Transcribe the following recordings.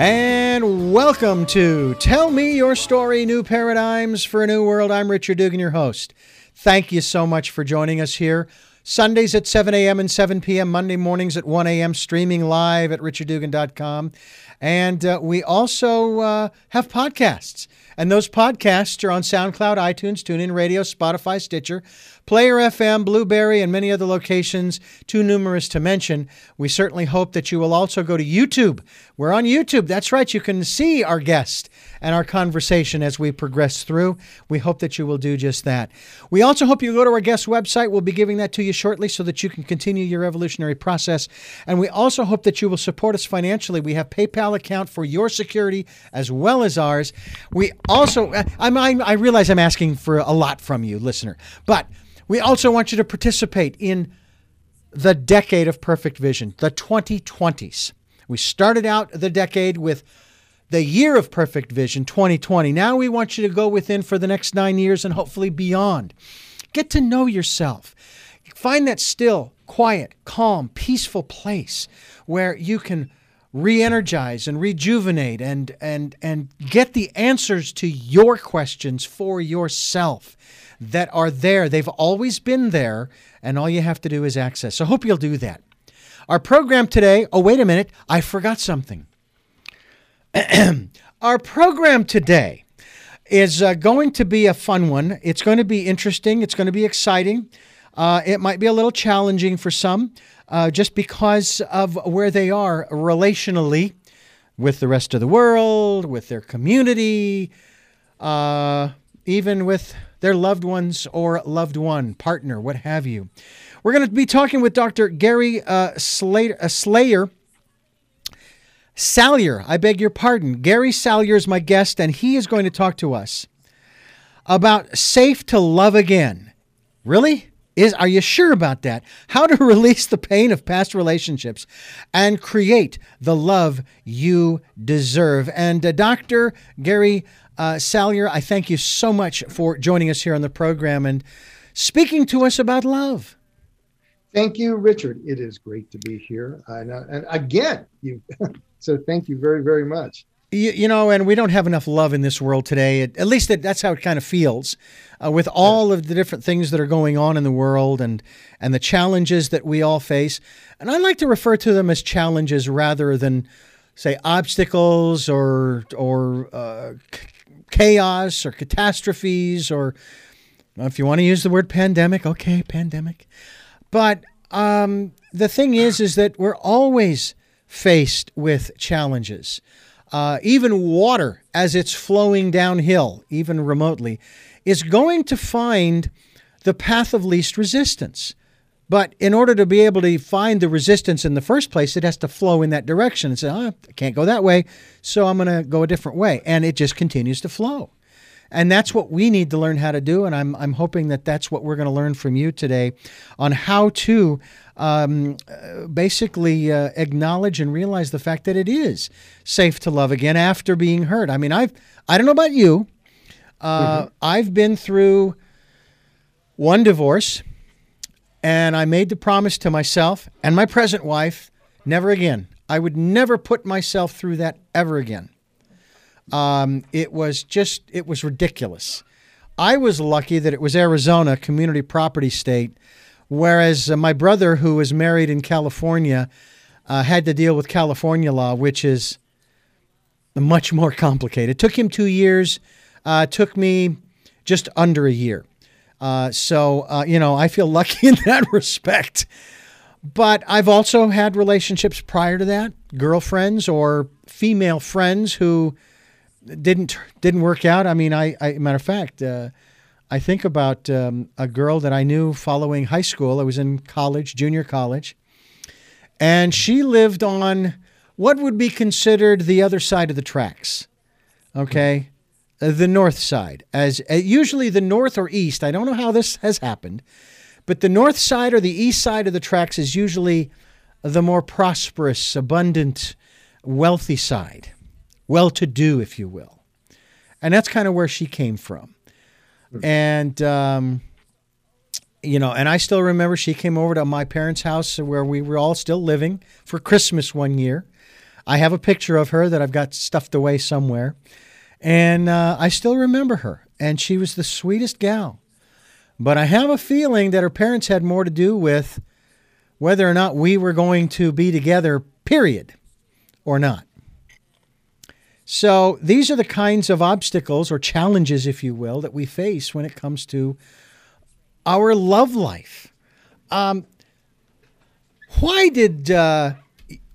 And welcome to Tell Me Your Story New Paradigms for a New World. I'm Richard Dugan, your host. Thank you so much for joining us here. Sundays at 7 a.m. and 7 p.m., Monday mornings at 1 a.m., streaming live at richarddugan.com. And uh, we also uh, have podcasts. And those podcasts are on SoundCloud, iTunes, TuneIn Radio, Spotify, Stitcher, Player FM, Blubrry, and many other locations, too numerous to mention. We certainly hope that you will also go to YouTube. We're on YouTube. That's right. You can see our guest and our conversation as we progress through. We hope that you will do just that. We also hope you go to our guest website. We'll be giving that to you shortly so that you can continue your evolutionary process. And we also hope that you will support us financially. We have PayPal account for your security as well as ours. We also, I, I, I realize I'm asking for a lot from you, listener, but we also want you to participate in the decade of perfect vision, the 2020s. We started out the decade with the year of perfect vision, 2020. Now we want you to go within for the next nine years and hopefully beyond. Get to know yourself. Find that still, quiet, calm, peaceful place where you can re-energize and rejuvenate and and and get the answers to your questions for yourself that are there. They've always been there, and all you have to do is access. So, hope you'll do that. Our program today. Oh, wait a minute. I forgot something. Our program today is uh, going to be a fun one. It's going to be interesting. It's going to be exciting. Uh, it might be a little challenging for some uh, just because of where they are relationally with the rest of the world, with their community, uh, even with their loved ones or loved one, partner, what have you. We're going to be talking with Dr. Gary uh, Slater, uh, Slayer Salyer, I beg your pardon. Gary Salyer is my guest, and he is going to talk to us about safe to love again. Really? Is are you sure about that? How to release the pain of past relationships and create the love you deserve. And uh, Dr. Gary uh, Salyer, I thank you so much for joining us here on the program and speaking to us about love. Thank you, Richard. It is great to be here. And, uh, and again, you So thank you very, very much. You, you, know, and we don't have enough love in this world today. At, least that's how it kind of feels, uh, with all of the different things that are going on in the world and and the challenges that we all face. And I like to refer to them as challenges rather than, say, obstacles or or uh, chaos or catastrophes or, if you want to use the word pandemic, okay, pandemic. But um, the thing is, is that we're always faced with challenges. Uh, even water, as it's flowing downhill, even remotely, is going to find the path of least resistance. But in order to be able to find the resistance in the first place, it has to flow in that direction and say, oh, I can't go that way, so I'm going to go a different way. And it just continues to flow. And that's what we need to learn how to do. And I'm, I'm hoping that that's what we're going to learn from you today on how to um, basically uh, acknowledge and realize the fact that it is safe to love again after being hurt. I mean, I've I don't know about you, uh, mm-hmm. I've been through one divorce, and I made the promise to myself and my present wife, never again. I would never put myself through that ever again. Um, it was just it was ridiculous. I was lucky that it was Arizona, community property state Whereas uh, my brother, who was married in California, uh, had to deal with California law, which is much more complicated. It took him two years, uh, took me just under a year. Uh, so, uh, you know, I feel lucky in that respect. But I've also had relationships prior to that, girlfriends or female friends who didn't didn't work out. I mean, I, I matter of fact, uh, I think about um, a girl that I knew following high school. I was in college, junior college, and she lived on what would be considered the other side of the tracks. Okay, uh, the north side, as uh, usually the north or east. I don't know how this has happened, but the north side or the east side of the tracks is usually the more prosperous, abundant, wealthy side, well-to-do, if you will, and that's kind of where she came from and um, you know, and I still remember she came over to my parents' house where we were all still living for Christmas one year. I have a picture of her that I've got stuffed away somewhere. And uh, I still remember her. And she was the sweetest gal. But I have a feeling that her parents had more to do with whether or not we were going to be together, period, or not. So these are the kinds of obstacles or challenges, if you will, that we face when it comes to our love life. Um, why did uh,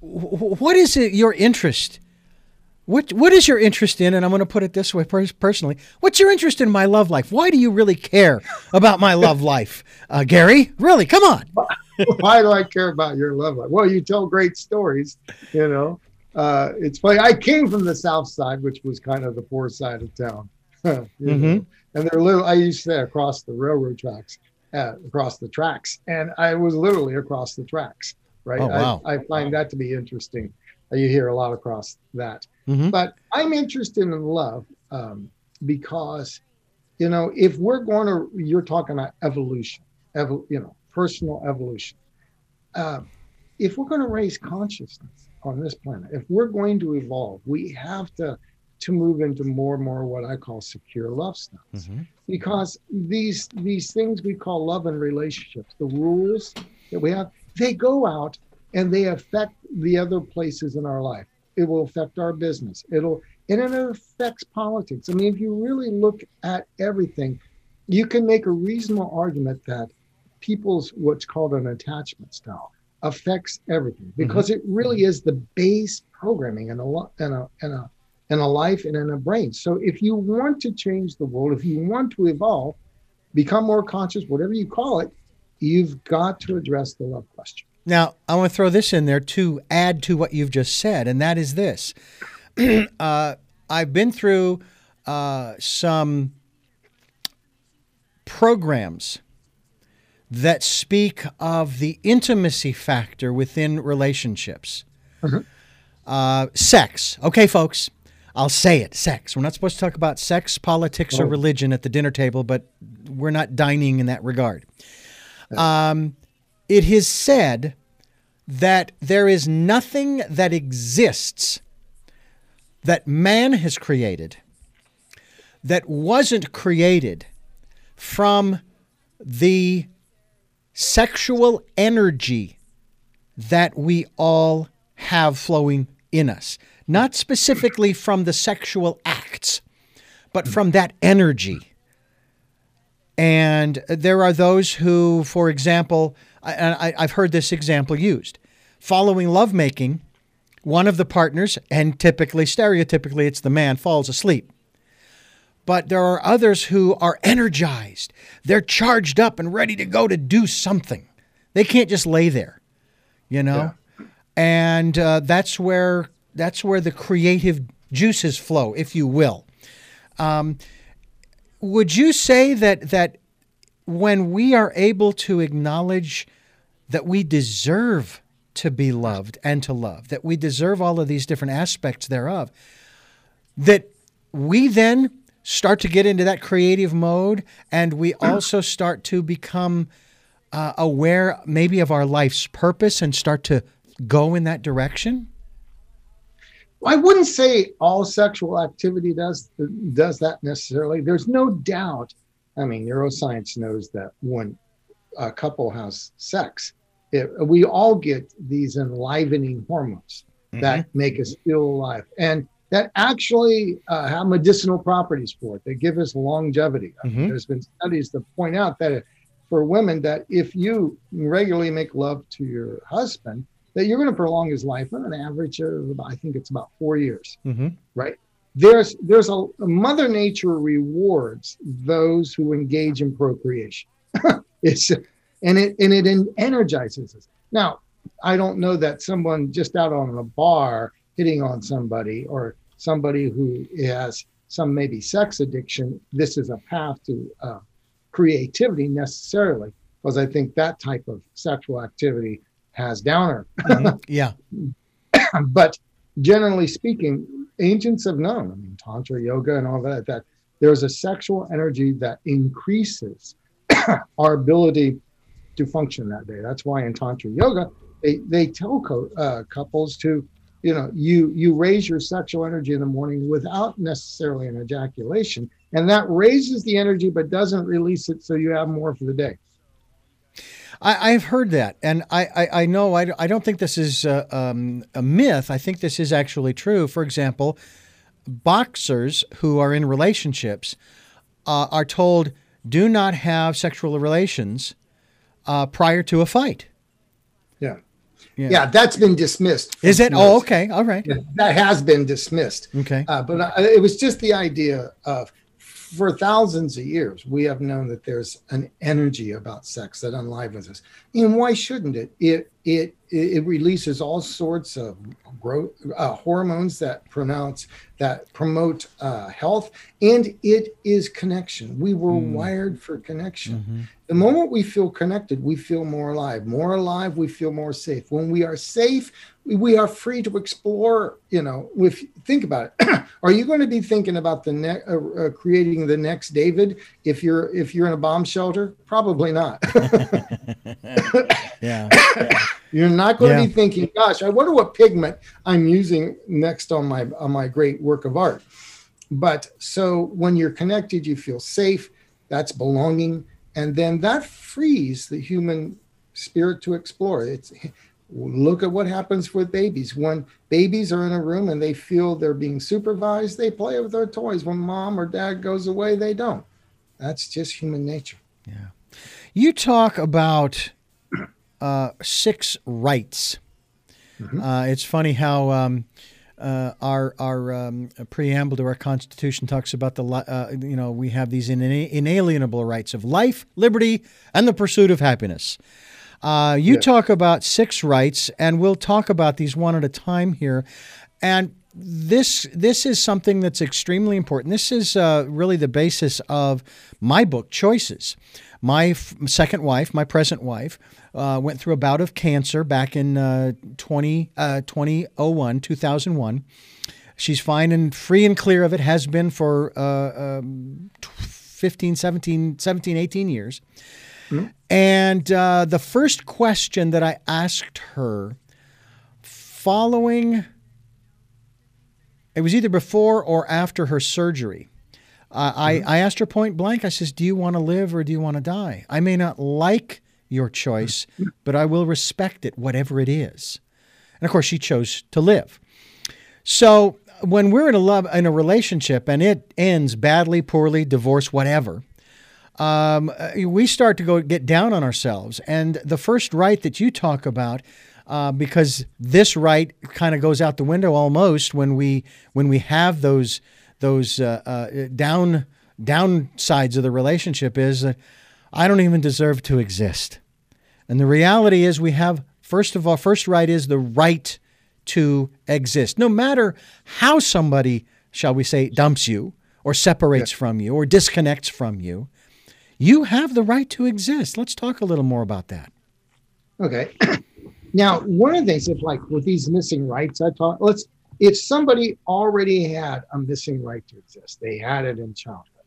what is it your interest? What what is your interest in? And I'm going to put it this way personally. What's your interest in my love life? Why do you really care about my love life, uh, Gary? Really, come on. Why do I care about your love life? Well, you tell great stories. You know, uh, it's funny. I came from the south side, which was kind of the poor side of town. mm-hmm. And they're little. I used to say across the railroad tracks, uh, across the tracks, and I was literally across the tracks. Right. Oh, wow. I, I find that to be interesting. You hear a lot across that. Mm-hmm. But I'm interested in love um, because, you know, if we're going to, you're talking about evolution, evol- you know, personal evolution. Uh, if we're going to raise consciousness on this planet, if we're going to evolve, we have to to move into more and more what I call secure love styles. Mm-hmm. Because these these things we call love and relationships, the rules that we have, they go out and they affect the other places in our life. It will affect our business. It'll and it affects politics. I mean, if you really look at everything, you can make a reasonable argument that people's what's called an attachment style affects everything mm-hmm. because mm-hmm. it really is the base programming in a in a in a in a life and in a brain. So if you want to change the world, if you want to evolve, become more conscious, whatever you call it, you've got to address the love question. Now, I want to throw this in there to add to what you've just said, and that is this. uh, I've been through uh, some programs that speak of the intimacy factor within relationships. Mm-hmm. Uh, sex. Okay, folks, I'll say it sex. We're not supposed to talk about sex, politics, oh. or religion at the dinner table, but we're not dining in that regard. Um, it is said that there is nothing that exists that man has created that wasn't created from the sexual energy that we all have flowing in us. Not specifically from the sexual acts, but from that energy and there are those who, for example, I, have heard this example used. Following lovemaking, one of the partners, and typically, stereotypically, it's the man, falls asleep. But there are others who are energized. They're charged up and ready to go to do something. They can't just lay there, you know? Yeah. And uh, that's where that's where the creative juices flow, if you will. Um, would you say that that when we are able to acknowledge that we deserve to be loved and to love, that we deserve all of these different aspects thereof, that we then start to get into that creative mode and we also start to become uh, aware maybe of our life's purpose and start to go in that direction? I wouldn't say all sexual activity does does that necessarily. There's no doubt. I mean, neuroscience knows that when a couple has sex, it, we all get these enlivening hormones mm-hmm. that make us feel alive, and that actually uh, have medicinal properties for it. They give us longevity. Mm-hmm. There's been studies that point out that for women, that if you regularly make love to your husband, that you're going to prolong his life on an average of I think it's about four years, mm-hmm. right? There's there's a, a, Mother Nature rewards those who engage in procreation. it's and it and it energizes us. Now, I don't know that someone just out on a bar hitting on somebody or somebody who has some maybe sex addiction. This is a path to uh, creativity necessarily, because I think that type of sexual activity has downer. Mm-hmm. Yeah. but generally speaking, ancients have known, I mean, Tantra, yoga, and all that, that there's a sexual energy that increases our ability to function that day. That's why in Tantra yoga, they, they tell co- uh, couples to you know you you raise your sexual energy in the morning without necessarily an ejaculation and that raises the energy but doesn't release it so you have more for the day I, have heard that, and I, I, I know I, I don't think this is um, a myth. I think this is actually true. For example, boxers who are in relationships uh, are told do not have sexual relations uh, prior to a fight. Yeah. yeah. That's been dismissed. Is it? Oh, okay. All right. Yeah, that has been dismissed. Okay. Uh, but uh, it was just the idea of for thousands of years, we have known that there's an energy about sex that enlivens us. And why shouldn't it? It it it releases all sorts of growth uh, hormones that pronounce that promote uh, health, and it is connection. We were mm. wired for connection. Mm-hmm. The moment we feel connected, we feel more alive. More alive, we feel more safe. When we are safe, we are free to explore you know if think about it are you going to be thinking about the ne- uh, uh, creating the next david if you're if you're in a bomb shelter probably not yeah you're not going yeah. to be thinking gosh i wonder what pigment i'm using next on my on my great work of art but so when you're connected you feel safe that's belonging and then that frees the human spirit to explore it's Look at what happens with babies. When babies are in a room and they feel they're being supervised, they play with their toys. When mom or dad goes away, they don't. That's just human nature. Yeah. You talk about uh, six rights. Mm-hmm. Uh, it's funny how um, uh, our our um, preamble to our Constitution talks about the uh, you know we have these inalienable rights of life, liberty, and the pursuit of happiness. Uh, you talk about six rights, and we'll talk about these one at a time here. And this this is something that's extremely important. This is uh, really the basis of my book, Choices. My f- second wife, my present wife, uh, went through a bout of cancer back in uh, 20, uh, 2001, 2001. She's fine and free and clear of it, has been for uh, um, 15, 17, 17, 18 years. Mm-hmm. And uh, the first question that I asked her following, it was either before or after her surgery. Uh, mm-hmm. I, I asked her point blank, I says, Do you want to live or do you want to die? I may not like your choice, but I will respect it, whatever it is. And of course, she chose to live. So when we're in a love in a relationship and it ends badly, poorly, divorce, whatever, um, uh, we start to go get down on ourselves. And the first right that you talk about, uh, because this right kind of goes out the window almost when we when we have those those uh, uh, down downsides of the relationship is that I don't even deserve to exist. And the reality is we have first of all first right is the right to exist. No matter how somebody, shall we say, dumps you or separates yeah. from you or disconnects from you, you have the right to exist. Let's talk a little more about that. Okay. Now, one of the things, if like with these missing rights, I talk, let's, if somebody already had a missing right to exist, they had it in childhood,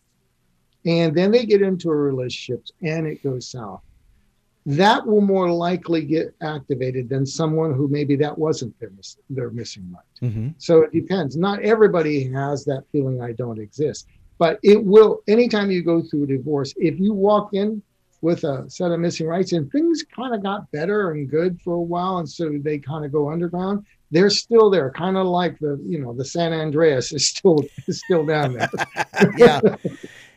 and then they get into a relationship and it goes south, that will more likely get activated than someone who maybe that wasn't their, miss, their missing right. Mm-hmm. So it depends. Not everybody has that feeling I don't exist. But it will, anytime you go through a divorce, if you walk in with a set of missing rights and things kind of got better and good for a while, and so they kind of go underground, they're still there, kind of like the, you know, the San Andreas is still is still down there. yeah.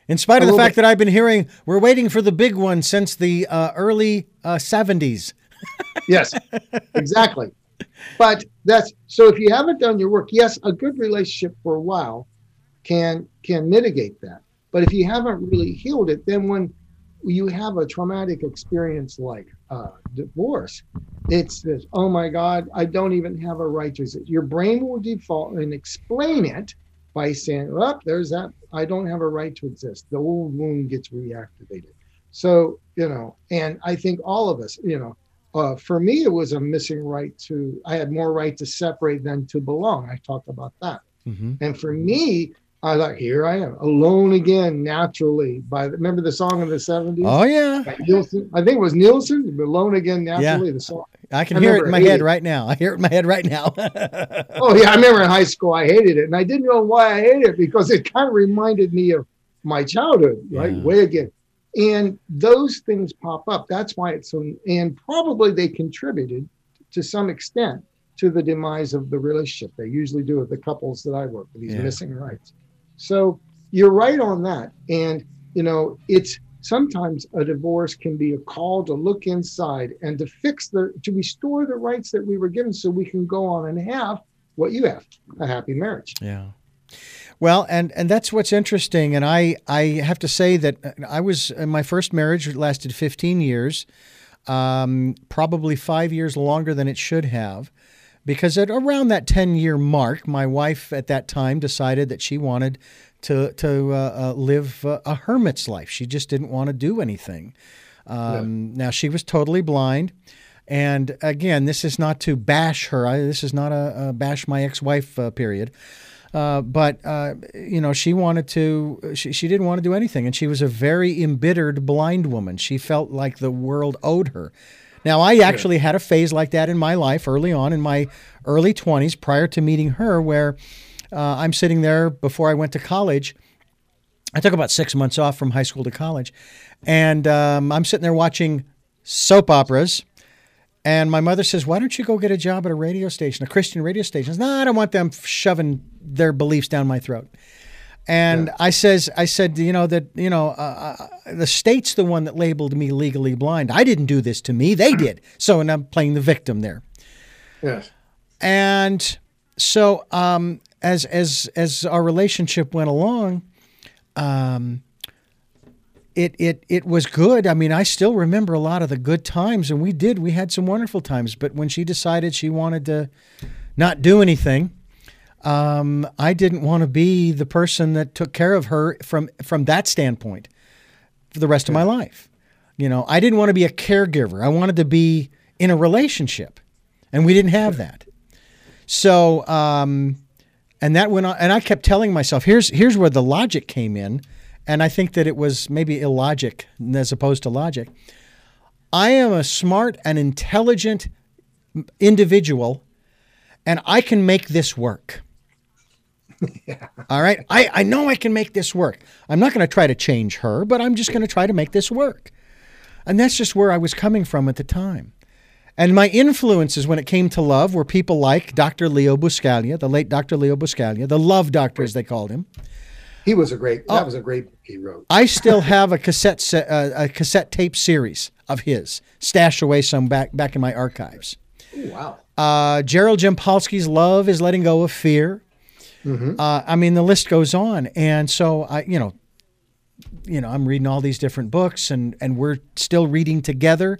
In spite of the fact bit. that I've been hearing we're waiting for the big one since the uh, early uh, 70s. yes, exactly. But that's so if you haven't done your work, yes, a good relationship for a while can can mitigate that. But if you haven't really healed it, then when you have a traumatic experience like uh, divorce, it's this, oh my God, I don't even have a right to exist. Your brain will default and explain it by saying, oh, there's that, I don't have a right to exist. The old wound gets reactivated. So, you know, and I think all of us, you know, uh, for me, it was a missing right to, I had more right to separate than to belong. I talked about that. Mm-hmm. And for me, I thought, here I am, alone again, naturally. By the, remember the song of the seventies? Oh yeah, Nilsson. I think it was Nielsen. "Alone Again Naturally." Yeah. The song. I can I hear it in my head right now. I hear it in my head right now. oh yeah, I remember in high school I hated it, and I didn't know why I hated it because it kind of reminded me of my childhood, right? Yeah. Way again, and those things pop up. That's why it's so, and probably they contributed to some extent to the demise of the relationship. They usually do with the couples that I work with, these yeah. missing rights. So you're right on that, and you know it's sometimes a divorce can be a call to look inside and to fix the to restore the rights that we were given so we can go on and have what you have a happy marriage. Yeah. Well and and that's what's interesting. And i i have to say that i was in my first marriage lasted 15 years um, probably five years longer than it should have because at around that 10 year mark my wife at that time decided that she wanted to to uh, uh, live uh, a hermit's life. She just didn't want to do anything. Um, yeah. Now she was totally blind, and again, this is not to bash her. I, this is not a, a bash my ex-wife uh, period. Uh, but uh, you know, she wanted to. She, she didn't want to do anything, and she was a very embittered blind woman. She felt like the world owed her. Now, I actually had a phase like that in my life early on in my early 20s prior to meeting her, where uh, I'm sitting there before I went to college. I took about six months off from high school to college, and um, I'm sitting there watching soap operas. And my mother says, "Why don't you go get a job at a radio station, a Christian radio station?" No, I don't want them shoving their beliefs down my throat. And yeah. I says, I said, you know that you know uh, uh, the state's the one that labeled me legally blind. I didn't do this to me; they did. So, and I'm playing the victim there. Yes. And so, um, as as as our relationship went along, um, it it it was good. I mean, I still remember a lot of the good times, and we did. We had some wonderful times. But when she decided she wanted to not do anything, um, I didn't want to be the person that took care of her from from that standpoint for the rest of my life. You know, I didn't want to be a caregiver. I wanted to be in a relationship, and we didn't have that. So um, and that went on and i kept telling myself here's here's where the logic came in and i think that it was maybe illogic as opposed to logic i am a smart and intelligent individual and i can make this work yeah. all right I, I know i can make this work i'm not going to try to change her but i'm just going to try to make this work and that's just where i was coming from at the time and my influences when it came to love were people like Dr. Leo Buscaglia, the late Dr. Leo Buscaglia, the love doctor, as they called him. He was a great. That oh, was a great book he wrote. I still have a cassette se- uh, a cassette tape series of his stashed away some back back in my archives. Ooh, wow. Uh, Gerald Jampolsky's "Love Is Letting Go of Fear." Mm-hmm. Uh, I mean, the list goes on, and so I, you know, you know, I'm reading all these different books, and and we're still reading together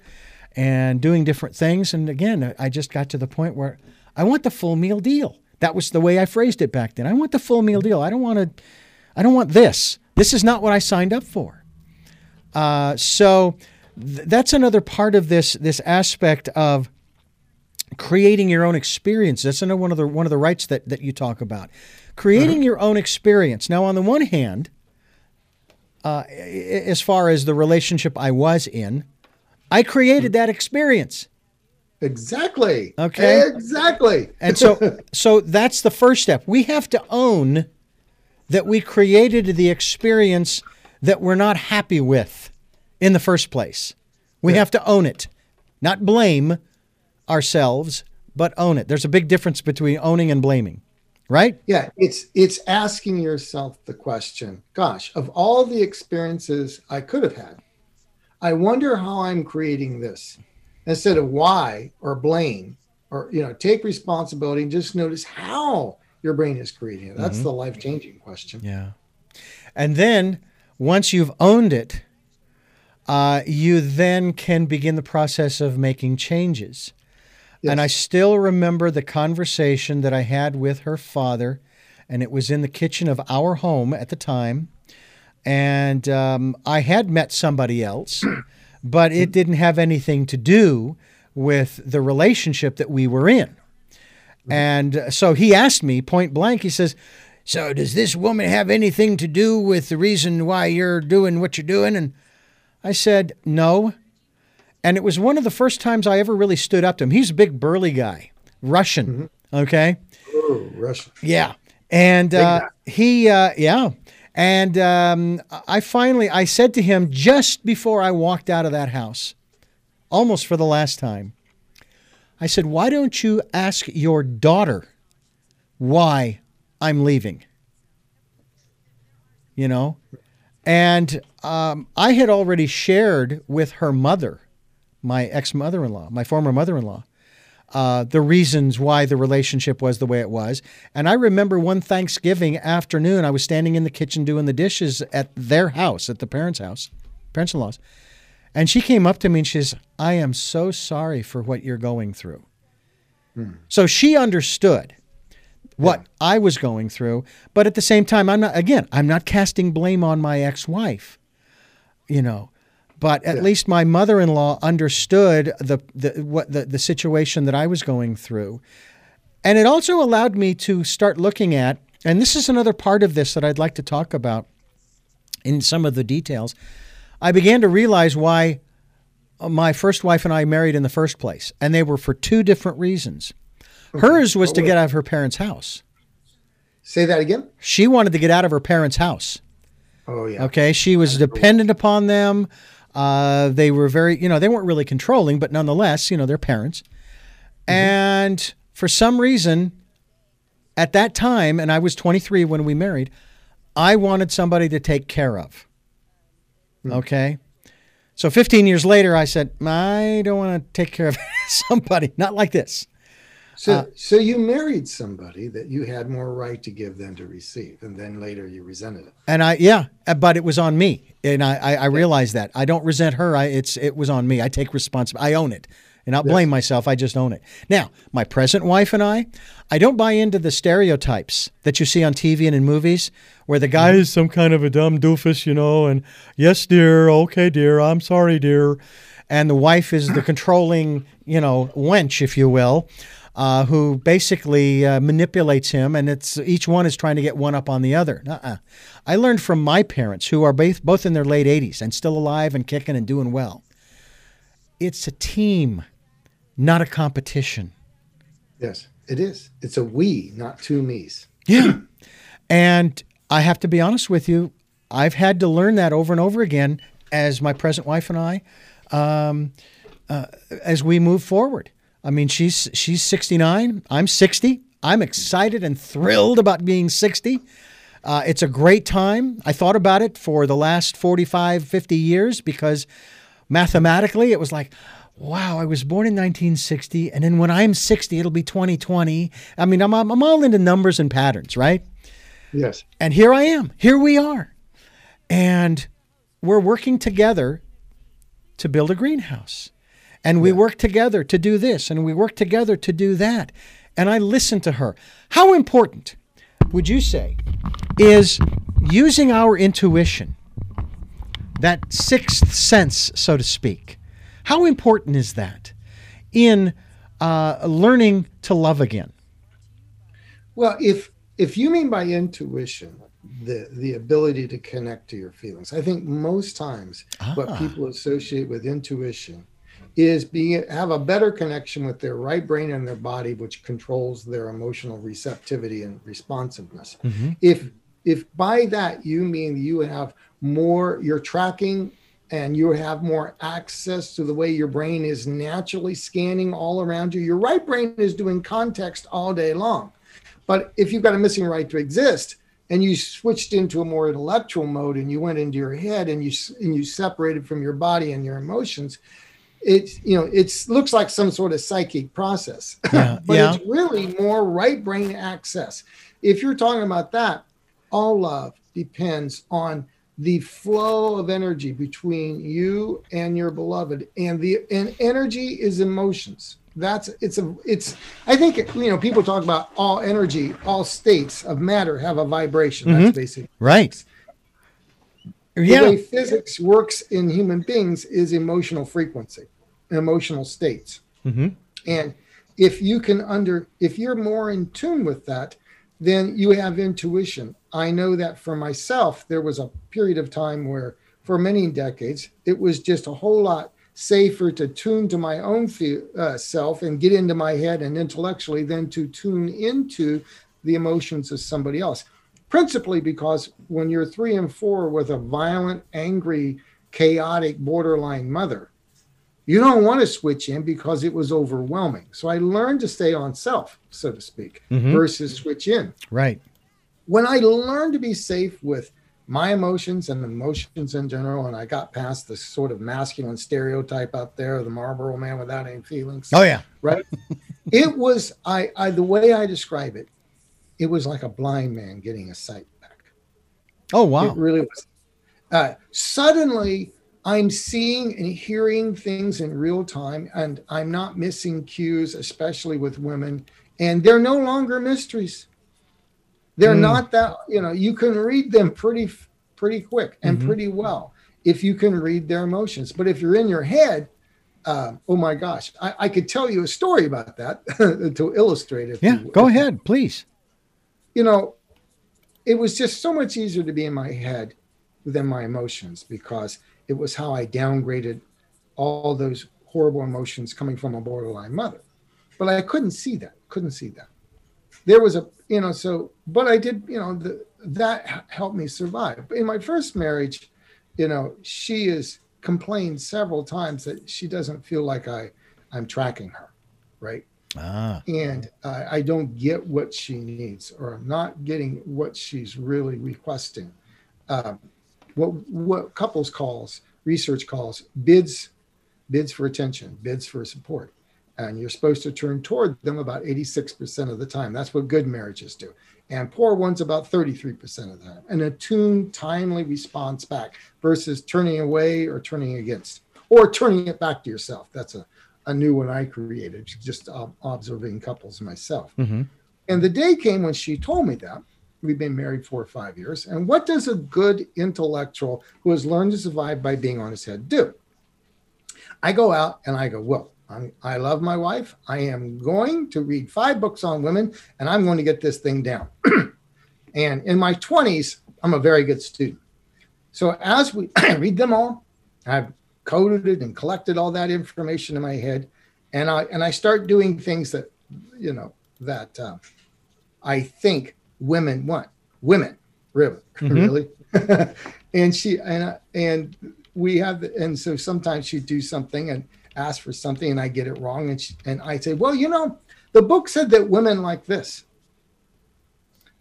and doing different things. And again, I just got to the point where I want the full meal deal. That was the way I phrased it back then. I want the full meal deal. I don't want to. I don't want this. This is not what I signed up for. Uh, so th- that's another part of this this aspect of creating your own experience. That's another one of the one of the rights that that you talk about. Creating uh-huh. your own experience. Now, on the one hand, uh, as far as the relationship I was in, I created that experience. Exactly. Okay. Exactly. and so so that's the first step. We have to own that we created the experience that we're not happy with in the first place. We yeah. have to own it. Not blame ourselves, but own it. There's a big difference between owning and blaming. Right? Yeah, it's it's asking yourself the question, gosh, of all the experiences I could have had, I wonder how I'm creating this instead of why or blame or you know take responsibility and just notice how your brain is creating it. That's mm-hmm. the life changing question. Yeah, and then once you've owned it, uh, you then can begin the process of making changes. Yes. And I still remember the conversation that I had with her father, and it was in the kitchen of our home at the time and um, I had met somebody else, but it didn't have anything to do with the relationship that we were in. And so he asked me point blank, he says, So does this woman have anything to do with the reason why you're doing what you're doing? And I said, No. And it was one of the first times I ever really stood up to him. He's a big, burly guy, Russian. Mm-hmm. Okay. Oh, Russian. Yeah. And uh, he, uh, yeah. And um, I finally, I said to him just before I walked out of that house, almost for the last time, I said, Why don't you ask your daughter why I'm leaving? You know? And um, I had already shared with her mother, my ex mother in law, my former mother in law, uh, the reasons why the relationship was the way it was. And I remember one Thanksgiving afternoon, I was standing in the kitchen doing the dishes at their house, at the parents' house, parents in law's. And she came up to me and she says, I am so sorry for what you're going through. Hmm. So she understood what yeah. I was going through. But at the same time, I'm not, again, I'm not casting blame on my ex wife, you know. But at yeah. least my mother-in-law understood the, the what the, the situation that I was going through, and it also allowed me to start looking at. And this is another part of this that I'd like to talk about in some of the details. I began to realize why uh, my first wife and I married in the first place, and they were for two different reasons. Hers was to get out of her parents' house. Say that again. She wanted to get out of her parents' house. Oh yeah. Okay, she was dependent upon them. Uh, they were very, you know, they weren't really controlling, but nonetheless, you know, they're parents. Mm-hmm. And for some reason, at that time, and I was 23 when we married, I wanted somebody to take care of. Mm-hmm. Okay. So 15 years later, I said, I don't want to take care of somebody, not like this. So, uh, so you married somebody that you had more right to give than to receive, and then later you resented it. And I, yeah, uh, but it was on me, and I, I, I realized that I don't resent her. I, it's, it was on me. I take responsibility. I own it, and not blame yes. myself. I just own it. Now, my present wife and I, I don't buy into the stereotypes that you see on TV and in movies, where the guy mm-hmm. is some kind of a dumb doofus, you know, and yes, dear, okay, dear, I'm sorry, dear, and the wife is the controlling, you know, wench, if you will uh, who basically uh, manipulates him, and it's each one is trying to get one up on the other. Uh-uh. I learned from my parents, who are both both in their late 80s and still alive and kicking and doing well. It's a team, not a competition. Yes, it is. It's a we, not two me's. Yeah, and I have to be honest with you. I've had to learn that over and over again as my present wife and I, um, uh, as we move forward. I mean, she's she's 69. I'm 60. I'm excited and thrilled about being 60. Uh, it's a great time. I thought about it for the last 45, 50 years because mathematically it was like, wow, I was born in 1960. And then when I'm 60, it'll be 2020. I mean, I'm, I'm all into numbers and patterns, right? Yes. And here I am. Here we are. And we're working together to build a greenhouse and we yeah. work together to do this and we work together to do that. And I listen to her. How important would you say is using our intuition, that sixth sense, so to speak? How important is that in uh, learning to love again? Well, if if you mean by intuition the the ability to connect to your feelings, I think most times ah. what people associate with intuition is being have a better connection with their right brain and their body, which controls their emotional receptivity and responsiveness. Mm-hmm. If if by that you mean you have more, you're tracking and you have more access to the way your brain is naturally scanning all around you. Your right brain is doing context all day long. But if you've got a missing right to exist, and you switched into a more intellectual mode and you went into your head and you and you separated from your body and your emotions it you know it looks like some sort of psychic process. Yeah, but yeah. it's really more right brain access. If you're talking about that all love depends on the flow of energy between you and your beloved and the and energy is emotions. That's it's a it's i think you know people talk about all energy all states of matter have a vibration. Mm-hmm. that's basically right. the yeah. way physics works in human beings is emotional frequency emotional states. Mm-hmm. And if you can under, if you're more in tune with that, then you have intuition. I know that for myself, there was a period of time where, for many decades, it was just a whole lot safer to tune to my own fe- uh, self and get into my head and intellectually than to tune into the emotions of somebody else. Principally because when you're three and four with a violent, angry, chaotic, borderline mother, you don't want to switch in because it was overwhelming. So I learned to stay on self, so to speak, mm-hmm. versus switch in. Right. When I learned to be safe with my emotions and emotions in general, and I got past the sort of masculine stereotype out there, the Marlboro man without any feelings. Oh yeah. Right. it was I, I the way I describe it, it was like a blind man getting a sight back. Oh wow. It really was. Uh, suddenly I'm seeing and hearing things in real time, and I'm not missing cues, especially with women, and they're no longer mysteries. They're mm. not that, you know, you can read them pretty, pretty quick and mm-hmm. pretty well if you can read their emotions. But if you're in your head, uh, oh my gosh, I, I, could tell you a story about that to illustrate it. Yeah, go ahead, please. You know, it was just so much easier to be in my head than my emotions because it was how I downgraded all those horrible emotions coming from a borderline mother. But I couldn't see that. Couldn't see that. There was a, you know, so, but I did, you know, the, that helped me survive. But In my first marriage, you know, she has complained several times that she doesn't feel like I, I'm tracking her, right? Ah. And uh, I don't get what she needs, or I'm not getting what she's really requesting. Um, what what couples calls research calls bids bids for attention bids for support. And you're supposed to turn toward them about 86% of the time. That's what good marriages do. And poor ones about 33% of the time. An attuned timely response back versus turning away or turning against or turning it back to yourself. That's a, a new one i created just uh, observing couples myself. Mm-hmm. and the day came when she told me that We've been married four or five years. And what does a good intellectual who has learned to survive by being on his head do? I go out and I go, well, I'm, i love my wife. I am going to read five books on women and I'm going to get this thing down. and in my 20s, I'm a very good student. So as we read them all, I've coded it and collected all that information in my head. And I, and I start doing things that, you know, that uh, I think women want women really mm-hmm. really. And she and I, and we have and so sometimes she'd do something and ask for something and i get it wrong and she, and i say well you know the book said that women like this.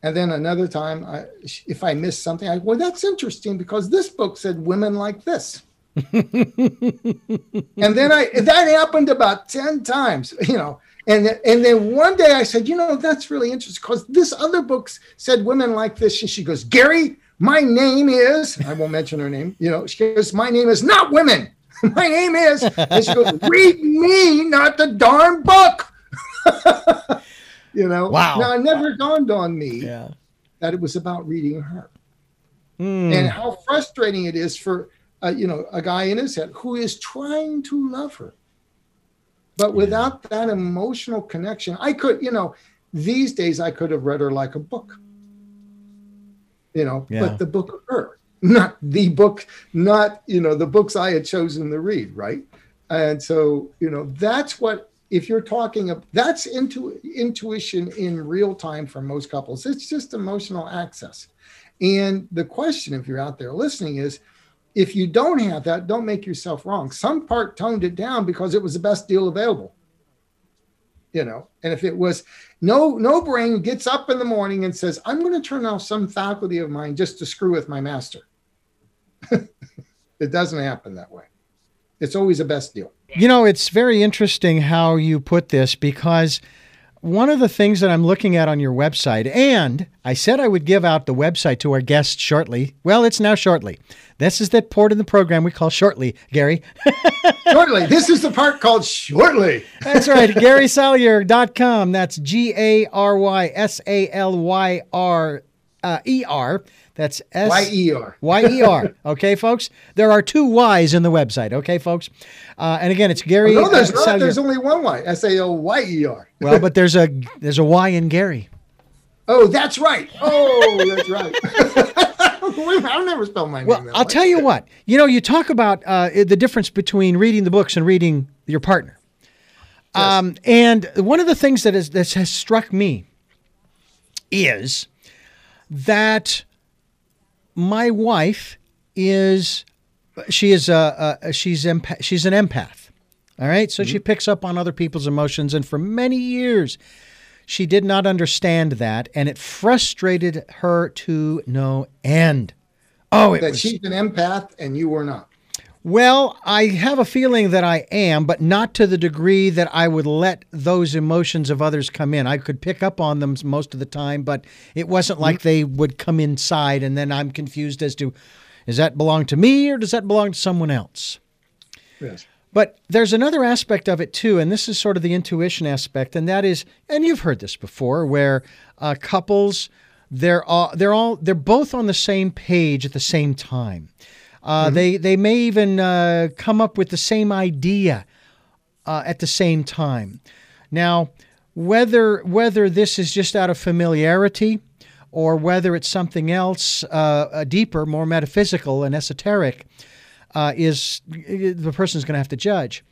And then another time I, if i miss something i well that's interesting because this book said women like this. And then i that happened about 10 times you know and, and then one day I said, you know, that's really interesting because this other book said women like this. And she goes, Gary, my name is, I won't mention her name, you know, she goes, my name is not women. my name is, and she goes, read me, not the darn book. you know, wow. Now, it never dawned on me yeah. that it was about reading her. Mm. And how frustrating it is for, uh, you know, a guy in his head who is trying to love her but without that emotional connection, I could, you know, these days I could have read her like a book, you know, yeah. but the book of her, not the book, not, you know, the books I had chosen to read, right? And so, you know, that's what, if you're talking of, that's intu- intuition in real time for most couples. It's just emotional access. And the question, if you're out there listening, is if you don't have that, don't make yourself wrong. Some part toned it down because it was the best deal available. You know, and if it was no no brain gets up in the morning and says, I'm going to turn off some faculty of mine just to screw with my master. it doesn't happen that way. It's always the best deal. You know, it's very interesting how you put this because one of the things that I'm looking at on your website, and I said I would give out the website to our guests shortly. Well, it's now shortly. This is that part in the program we call shortly, Gary. shortly. This is the part called shortly. That's right. GarySalyer.com. That's G A R Y S A L Y R uh, E R. That's S Y E R. Y E R. Okay, folks. There are two Y's in the website. Okay, folks. Uh, and again, it's Gary. no, there's uh, not. There's only one Y. S A L Y E R. well, but there's a there's a Y in Gary. Oh, that's right. Oh, that's right. I'll never spell my well, name. I'll tell you what. You know, you talk about uh, the difference between reading the books and reading your partner. Yes. Um, and one of the things that, is, that has struck me is that my wife is she is a, a she's empath, she's an empath. All right, so mm-hmm. she picks up on other people's emotions, and for many years, she did not understand that, and it frustrated her to no end. Oh, it that was, she's an empath and you were not. Well, I have a feeling that I am, but not to the degree that I would let those emotions of others come in. I could pick up on them most of the time, but it wasn't mm-hmm. like they would come inside and then I'm confused as to does that belong to me or does that belong to someone else? Yes. But there's another aspect of it too, and this is sort of the intuition aspect, and that is, and you've heard this before, where uh, couples they're all they're all they're both on the same page at the same time. Uh, mm-hmm. They they may even uh, come up with the same idea uh, at the same time. Now, whether whether this is just out of familiarity or whether it's something else uh, deeper, more metaphysical and esoteric, uh, is the person's going to have to judge.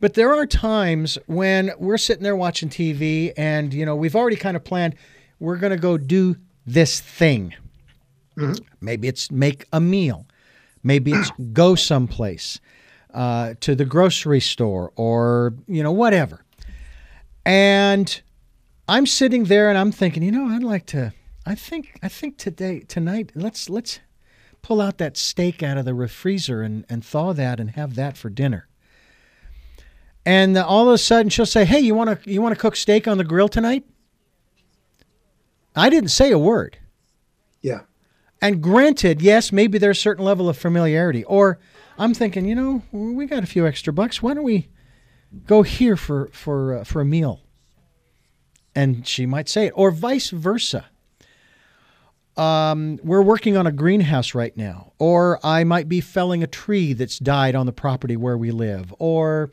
But there are times when we're sitting there watching TV, and you know we've already kind of planned we're going to go do this thing. Mm-hmm. Maybe it's make a meal. Maybe it's go someplace uh, to the grocery store or, you know, whatever. And I'm sitting there and I'm thinking, you know, I'd like to, I think, I think today, tonight, let's, let's pull out that steak out of the freezer and, and thaw that and have that for dinner. And all of a sudden she'll say, hey, you want to, you want to cook steak on the grill tonight? I didn't say a word. Yeah. And granted, yes, maybe there's a certain level of familiarity. Or I'm thinking, you know, we got a few extra bucks. Why don't we go here for for uh, for a meal? And she might say it, or vice versa. Um, we're working on a greenhouse right now, or I might be felling a tree that's died on the property where we live, or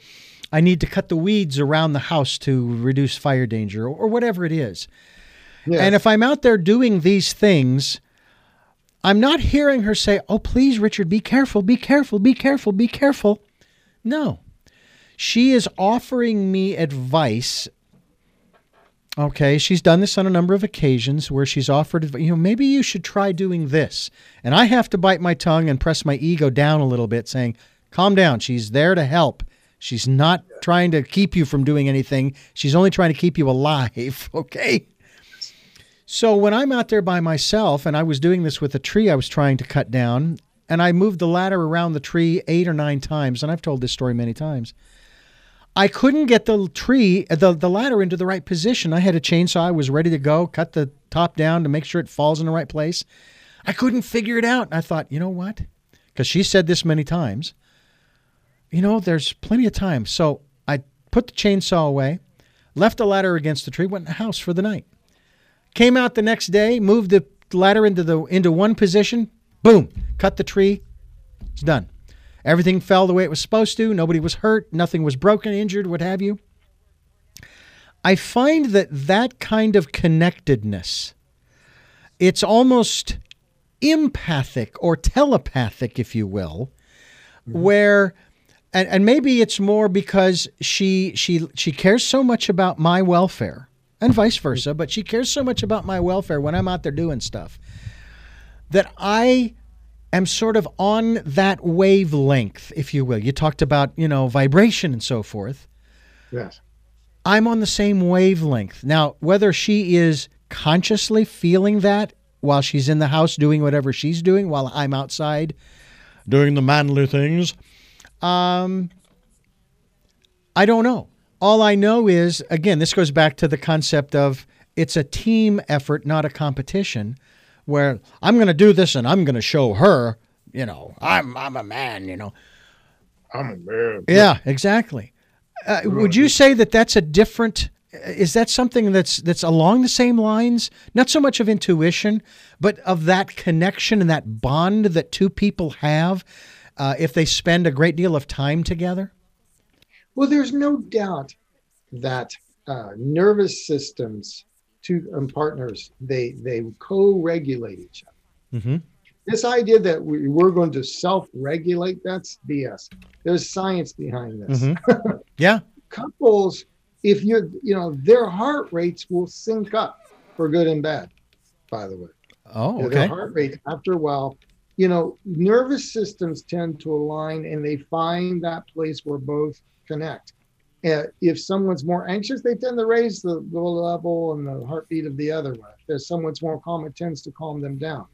I need to cut the weeds around the house to reduce fire danger, or, or whatever it is. Yeah. And if I'm out there doing these things, I'm not hearing her say, Oh, please, Richard, be careful, be careful, be careful, be careful. No. She is offering me advice. Okay, she's done this on a number of occasions where she's offered, you know, maybe you should try doing this. And I have to bite my tongue and press my ego down a little bit, saying, Calm down. She's there to help. She's not trying to keep you from doing anything. She's only trying to keep you alive. Okay. So when I'm out there by myself, and I was doing this with a tree I was trying to cut down, and I moved the ladder around the tree eight or nine times, and I've told this story many times. I couldn't get the tree, the, the ladder into the right position. I had a chainsaw, I was ready to go, cut the top down to make sure it falls in the right place. I couldn't figure it out. And I thought, you know what? Because she said this many times. You know, there's plenty of time. So I put the chainsaw away, left the ladder against the tree, went in the house for the night. Came out the next day, moved the ladder into the into one position, boom, cut the tree. It's done. Everything fell the way it was supposed to. Nobody was hurt. Nothing was broken, injured, what have you. I find that that kind of connectedness, it's almost empathic or telepathic, if you will, mm-hmm. where and, and maybe it's more because she she she cares so much about my welfare and vice versa. But she cares so much about my welfare when I'm out there doing stuff that I am sort of on that wavelength, if you will. You talked about, you know, vibration and so forth. Yes. I'm on the same wavelength. Now, whether she is consciously feeling that while she's in the house doing whatever she's doing while I'm outside doing the manly things, um, I don't know. All I know is, again, this goes back to the concept of it's a team effort, not a competition, where I'm going to do this and I'm going to show her, you know, I'm I'm a man, you know. I'm a man. Yeah, exactly. Uh, would you say that that's a different? Is that something that's that's along the same lines? Not so much of intuition, but of that connection and that bond that two people have uh, if they spend a great deal of time together. Well, there's no doubt that uh, nervous systems, two um, partners, they they co-regulate each other. Mm-hmm. this idea that we, we're going to self-regulate that's bs there's science behind this Mm-hmm. Yeah. couples if you're you know their heart rates will sync up for good and bad by the way Oh, Yeah, Their okay. heart rate after a while, you know, nervous systems tend to align and they find that place where both connect. Uh, if someone's more anxious, they tend to raise the, the level and the heartbeat of the other one. If someone's more calm, it tends to calm them down.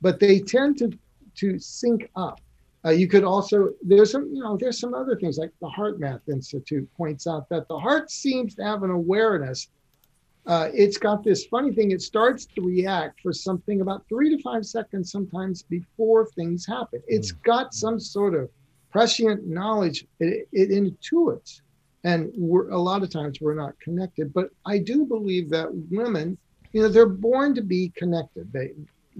But they tend to to sync up. Uh, you could also there's some you know there's some other things like the HeartMath Institute points out that the heart seems to have an awareness uh, it's got this funny thing. It starts to react for something about three to five seconds, sometimes before things happen. It's got some sort of prescient knowledge. It, it intuits, and we're a lot of times we're not connected. But I do believe that women, you know, they're born to be connected. They,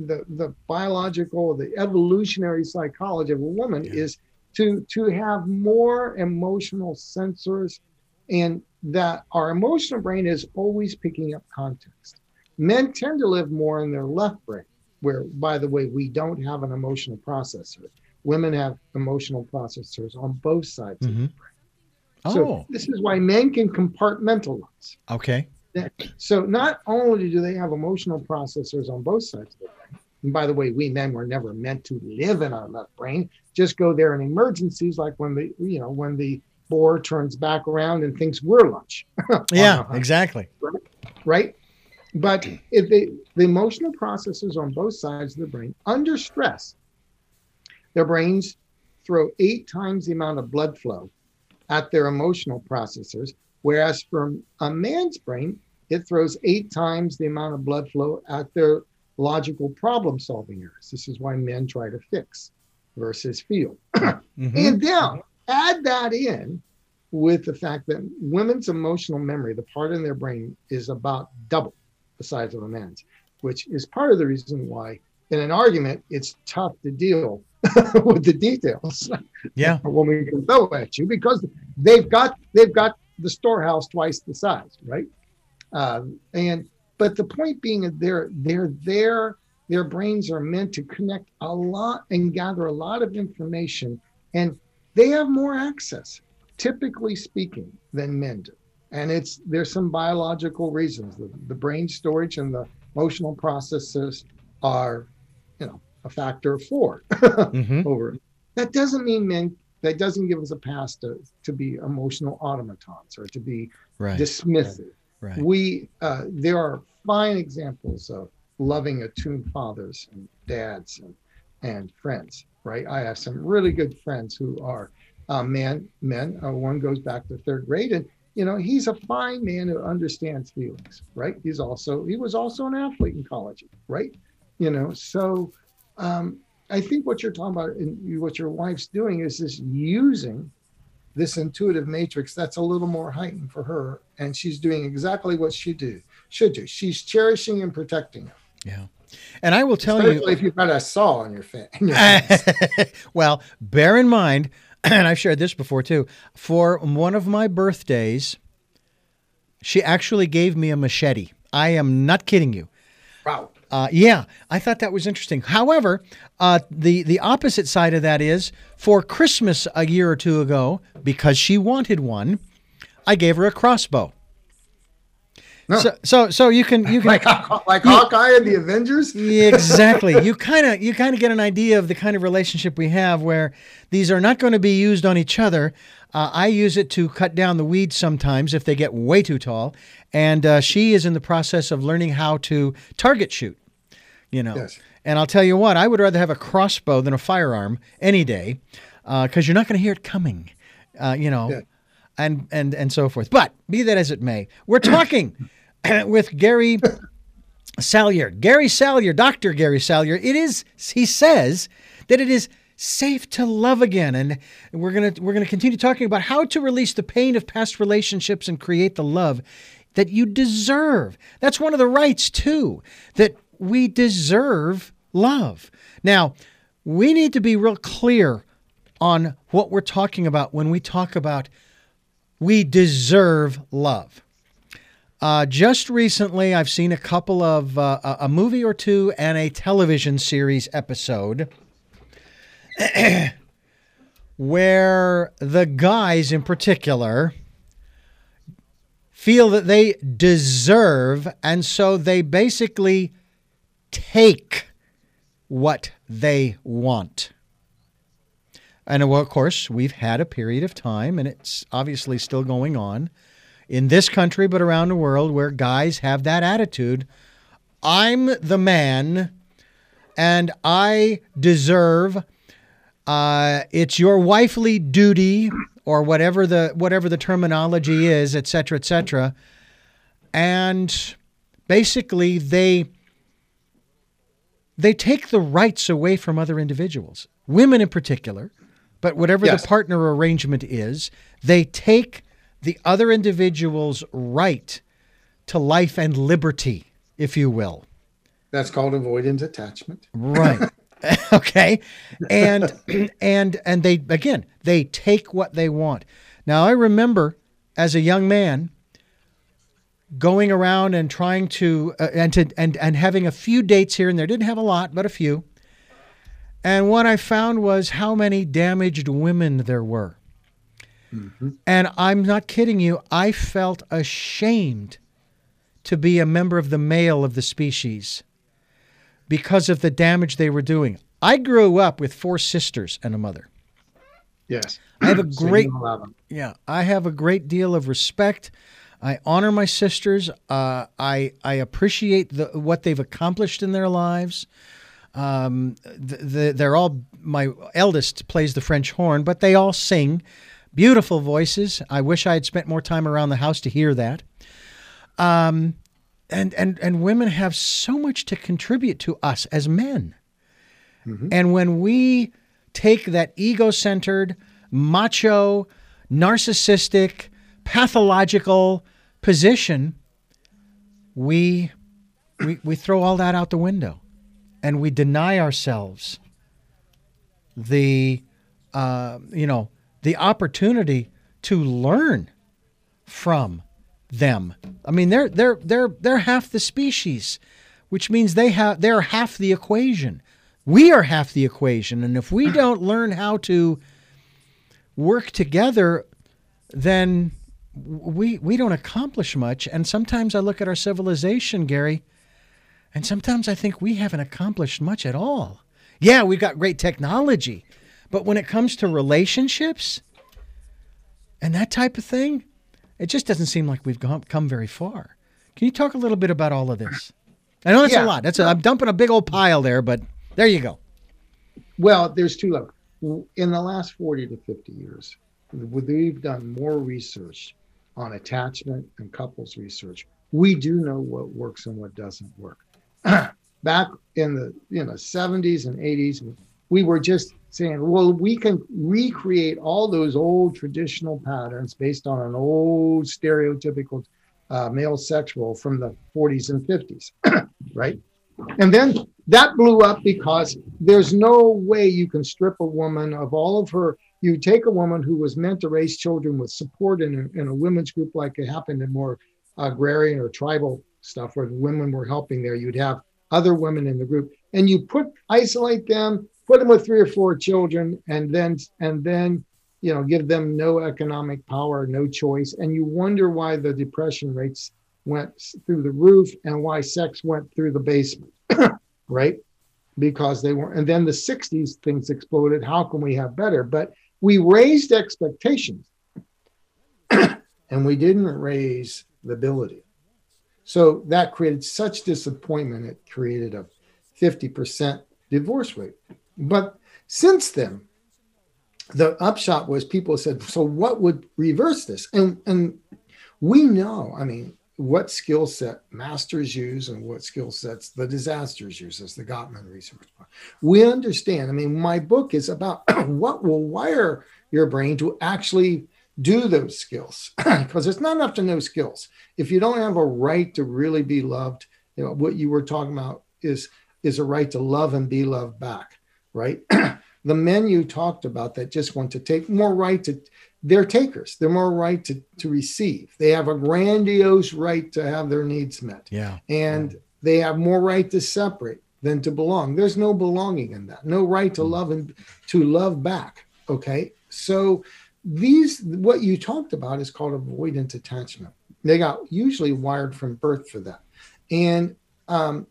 the the biological, the evolutionary psychology of a woman Yeah. is to to have more emotional sensors and that our emotional brain is always picking up context. Men tend to live more in their left brain, where, by the way, we don't have an emotional processor. Women have emotional processors on both sides of Mhm. the brain. So Oh, this is why men can compartmentalize. okay. So not only do they have emotional processors on both sides of the brain, and by the way, we men were never meant to live in our left brain. Just go there in emergencies, like when the you know when the boar turns back around and thinks we're lunch. Yeah, exactly. right? But if they, the emotional processors on both sides of the brain under stress, their brains throw eight times the amount of blood flow at their emotional processors, whereas from a man's brain, it throws eight times the amount of blood flow at their logical problem solving areas. This is why men try to fix versus feel. Mhm. And now add that in with the fact that women's emotional memory, the part in their brain, is about double the size of a man's, which is part of the reason why in an argument it's tough to deal with the details Yeah. a woman can throw at you because they've got they've got the storehouse twice the size, right? Um, and but the point being they're they're there, their brains are meant to connect a lot and gather a lot of information, and they have more access, typically speaking, than men do. And it's there's some biological reasons. The, the brain storage and the emotional processes are, you know, a factor of four Mhm. over. That doesn't mean men. That doesn't give us a pass to to be emotional automatons or to be Right. dismissive. Right. We uh, there are fine examples of loving attuned fathers and dads and and friends. Right. I have some really good friends who are uh, man men. Uh, one goes back to third grade and. You know, he's a fine man who understands feelings, right? He's also he was also an athlete in college, right? You know, so um, I think what you're talking about and what your wife's doing is this using this intuitive matrix that's a little more heightened for her, and she's doing exactly what she do should do. She's cherishing and protecting him. Yeah. And I will tell Especially you. if you've got a saw on your fa- your hands. well, bear in mind, and I've shared this before too, for one of my birthdays, she actually gave me a machete. I am not kidding you. wow. Uh, yeah, I thought that was interesting. However, uh, the the opposite side of that is for Christmas a year or two ago, because she wanted one, I gave her a crossbow. No. So, so, so you can you can Like, like Hawkeye and the Avengers. Exactly. you kind of you kind of get an idea of the kind of relationship we have, where these are not going to be used on each other. Uh, I use it to cut down the weeds sometimes if they get way too tall, and uh, she is in the process of learning how to target shoot. You know, Yes. and I'll tell you what, I would rather have a crossbow than a firearm any day, because you're not going to hear it coming. Uh, you know, Yeah. and and and so forth. But be that as it may, we're talking with Gary Salyer. Gary Salyer, Dr. Gary Salyer. It is he says that it is safe to love again and we're going to we're going to continue talking about how to release the pain of past relationships and create the love that you deserve. That's one of the rights too that we deserve love. Now, we need to be real clear on what we're talking about when we talk about we deserve love. Uh, just recently, I've seen a couple of uh, a movie or two and a television series episode where the guys in particular feel that they deserve, and so they basically take what they want. And well, of course, we've had a period of time, and it's obviously still going on in this country, but around the world, where guys have that attitude I'm the man, and I deserve. Uh, it's your wifely duty, or whatever the whatever the terminology is, et cetera, et cetera. And basically, they they take the rights away from other individuals, women in particular, but whatever yes. the partner arrangement is, they take the other individual's right to life and liberty, if you will. That's called avoidant attachment. Right. okay. And and and they again, they take what they want. Now I remember as a young man going around and trying to uh, and to and and having a few dates here and there. Didn't have a lot, but a few. And what I found was how many damaged women there were. Mm-hmm. And I'm not kidding you, I felt ashamed to be a member of the male of the species because of the damage they were doing. I grew up with four sisters and a mother. Yes. I have a great Yeah, I have a great deal of respect. I honor my sisters. Uh, I I appreciate the, what they've accomplished in their lives. Um, the, the, they're all my eldest plays the French horn, but they all sing. Beautiful voices. I wish I had spent more time around the house to hear that. Um, and and and women have so much to contribute to us as men. Mm-hmm. And when we take that ego-centered, macho, narcissistic, pathological position, we we we throw all that out the window, and we deny ourselves the uh, you know the opportunity to learn from them. I mean, they're they're they're they're half the species, which means they have they're half the equation. We are half the equation, and if we don't learn how to work together, then we we don't accomplish much. And sometimes I look at our civilization, Gary, and sometimes I think we haven't accomplished much at all. Yeah, we've got great technology, but when it comes to relationships and that type of thing, it just doesn't seem like we've gone, come very far. Can you talk a little bit about all of this? I know that's yeah. a lot. That's a, I'm dumping a big old pile there, but there you go. Well, there's two levels. In the last 40 to 50 years, we've done more research on attachment and couples research. We do know what works and what doesn't work. Back in the you know 70s and 80s, we were just saying, well, we can recreate all those old traditional patterns based on an old stereotypical uh, male sexual from the 40s and 50s, right? And then that blew up because there's no way you can strip a woman of all of her. You take a woman who was meant to raise children with support in a, in a women's group, like it happened in more agrarian or tribal stuff where the women were helping there. You'd have other women in the group, and you put isolate them put them with three or four children and then and then you know give them no economic power no choice. And you wonder why the depression rates went through the roof and why sex went through the basement right? Because they weren't and then the 60s things exploded. How can we have better? But we raised expectations. And we didn't raise the ability. So that created such disappointment. It created a 50% divorce rate. But since then, the upshot was people said, so what would reverse this? And and we know, I mean, what skill set masters use and what skill sets the disasters use as the Gottman research. We understand. I mean, my book is about what will wire your brain to actually do those skills because it's not enough to know skills. If you don't have a right to really be loved, you know, what you were talking about is is a right to love and be loved back right? the men you talked about that just want to take more right to they're takers. They're more right to, to receive. They have a grandiose right to have their needs met. Yeah. And they have more right to separate than to belong. There's no belonging in that. No right to love and to love back. Okay. So these what you talked about is called avoidant attachment. They got usually wired from birth for that. And um,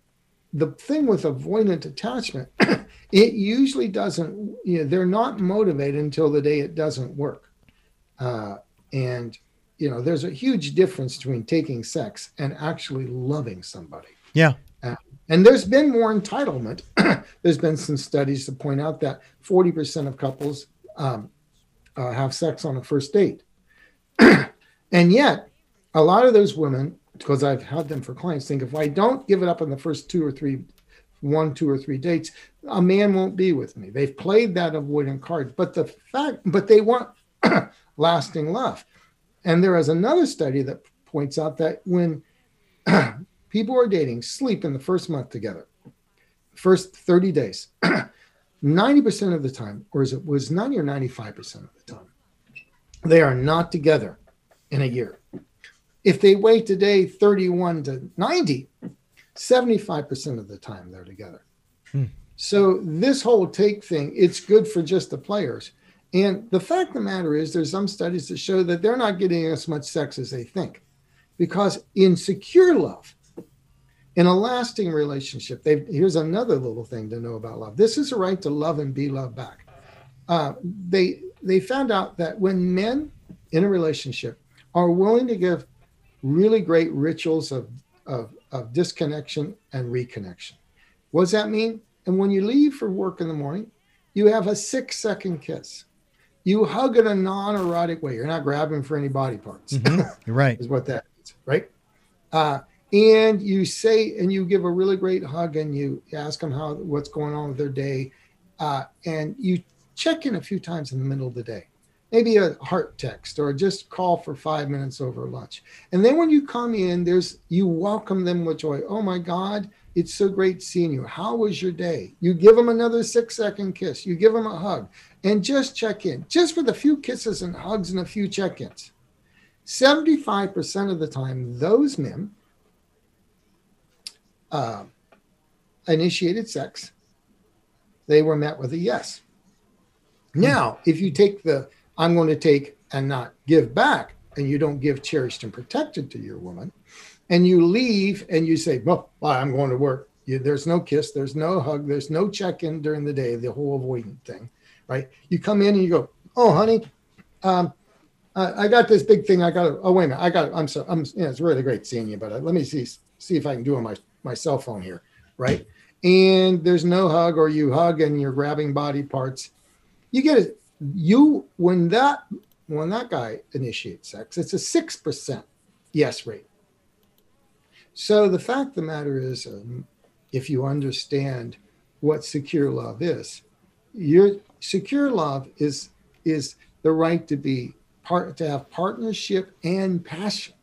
the thing with avoidant attachment, it usually doesn't, you know, they're not motivated until the day it doesn't work. Uh, and, you know, there's a huge difference between taking sex and actually loving somebody. Yeah. Uh, and there's been more entitlement. there's been some studies to point out that 40% of couples um, uh, have sex on a first date. and yet, a lot of those women, because I've had them for clients, think if I don't give it up on the first two or three, one, two or three dates, a man won't be with me. They've played that avoidant card, but the fact, but they want lasting love. And there is another study that points out that when people are dating, sleep in the first month together, first 30 days, 90% of the time, or is it was 90 or 95% of the time, they are not together in a year. If they wait today 31 to 90, 75% of the time they're together. Hmm. So this whole take thing, it's good for just the players. And the fact of the matter is, there's some studies that show that they're not getting as much sex as they think. Because in secure love, in a lasting relationship, here's another little thing to know about love. This is a right to love and be loved back. Uh, they they found out that when men in a relationship are willing to give really great rituals of, of, of disconnection and reconnection, what does that mean? And when you leave for work in the morning, you have a six second kiss. You hug in a non erotic way. You're not grabbing for any body parts. Mm-hmm. Right. is what that means, right? Uh, and you say and you give a really great hug and you ask them how what's going on with their day uh, and you check in a few times in the middle of the day maybe a heart text or just call for five minutes over lunch and then when you come in there's you welcome them with joy oh my god it's so great seeing you. How was your day? You give them another six second kiss. You give them a hug. And just check in. Just with a few kisses and hugs and a few check-ins. 75% of the time those men uh, initiated sex, they were met with a yes. Now, if you take the I'm going to take and not give back, and you don't give cherished and protected to your woman, and you leave and you say, Well, I'm going to work. You, there's no kiss, there's no hug, there's no check in during the day, the whole avoidant thing, right? You come in and you go, Oh, honey, um, I, I got this big thing. I got oh, wait a minute. I got it. I'm so, I'm, yeah, it's really great seeing you, but uh, let me see, see if I can do it my my cell phone here, right? And there's no hug, or you hug and you're grabbing body parts. You get it. You when that when that guy initiates sex, it's a six percent yes rate. So the fact of the matter is, um, if you understand what secure love is, your secure love is is the right to be part to have partnership and passion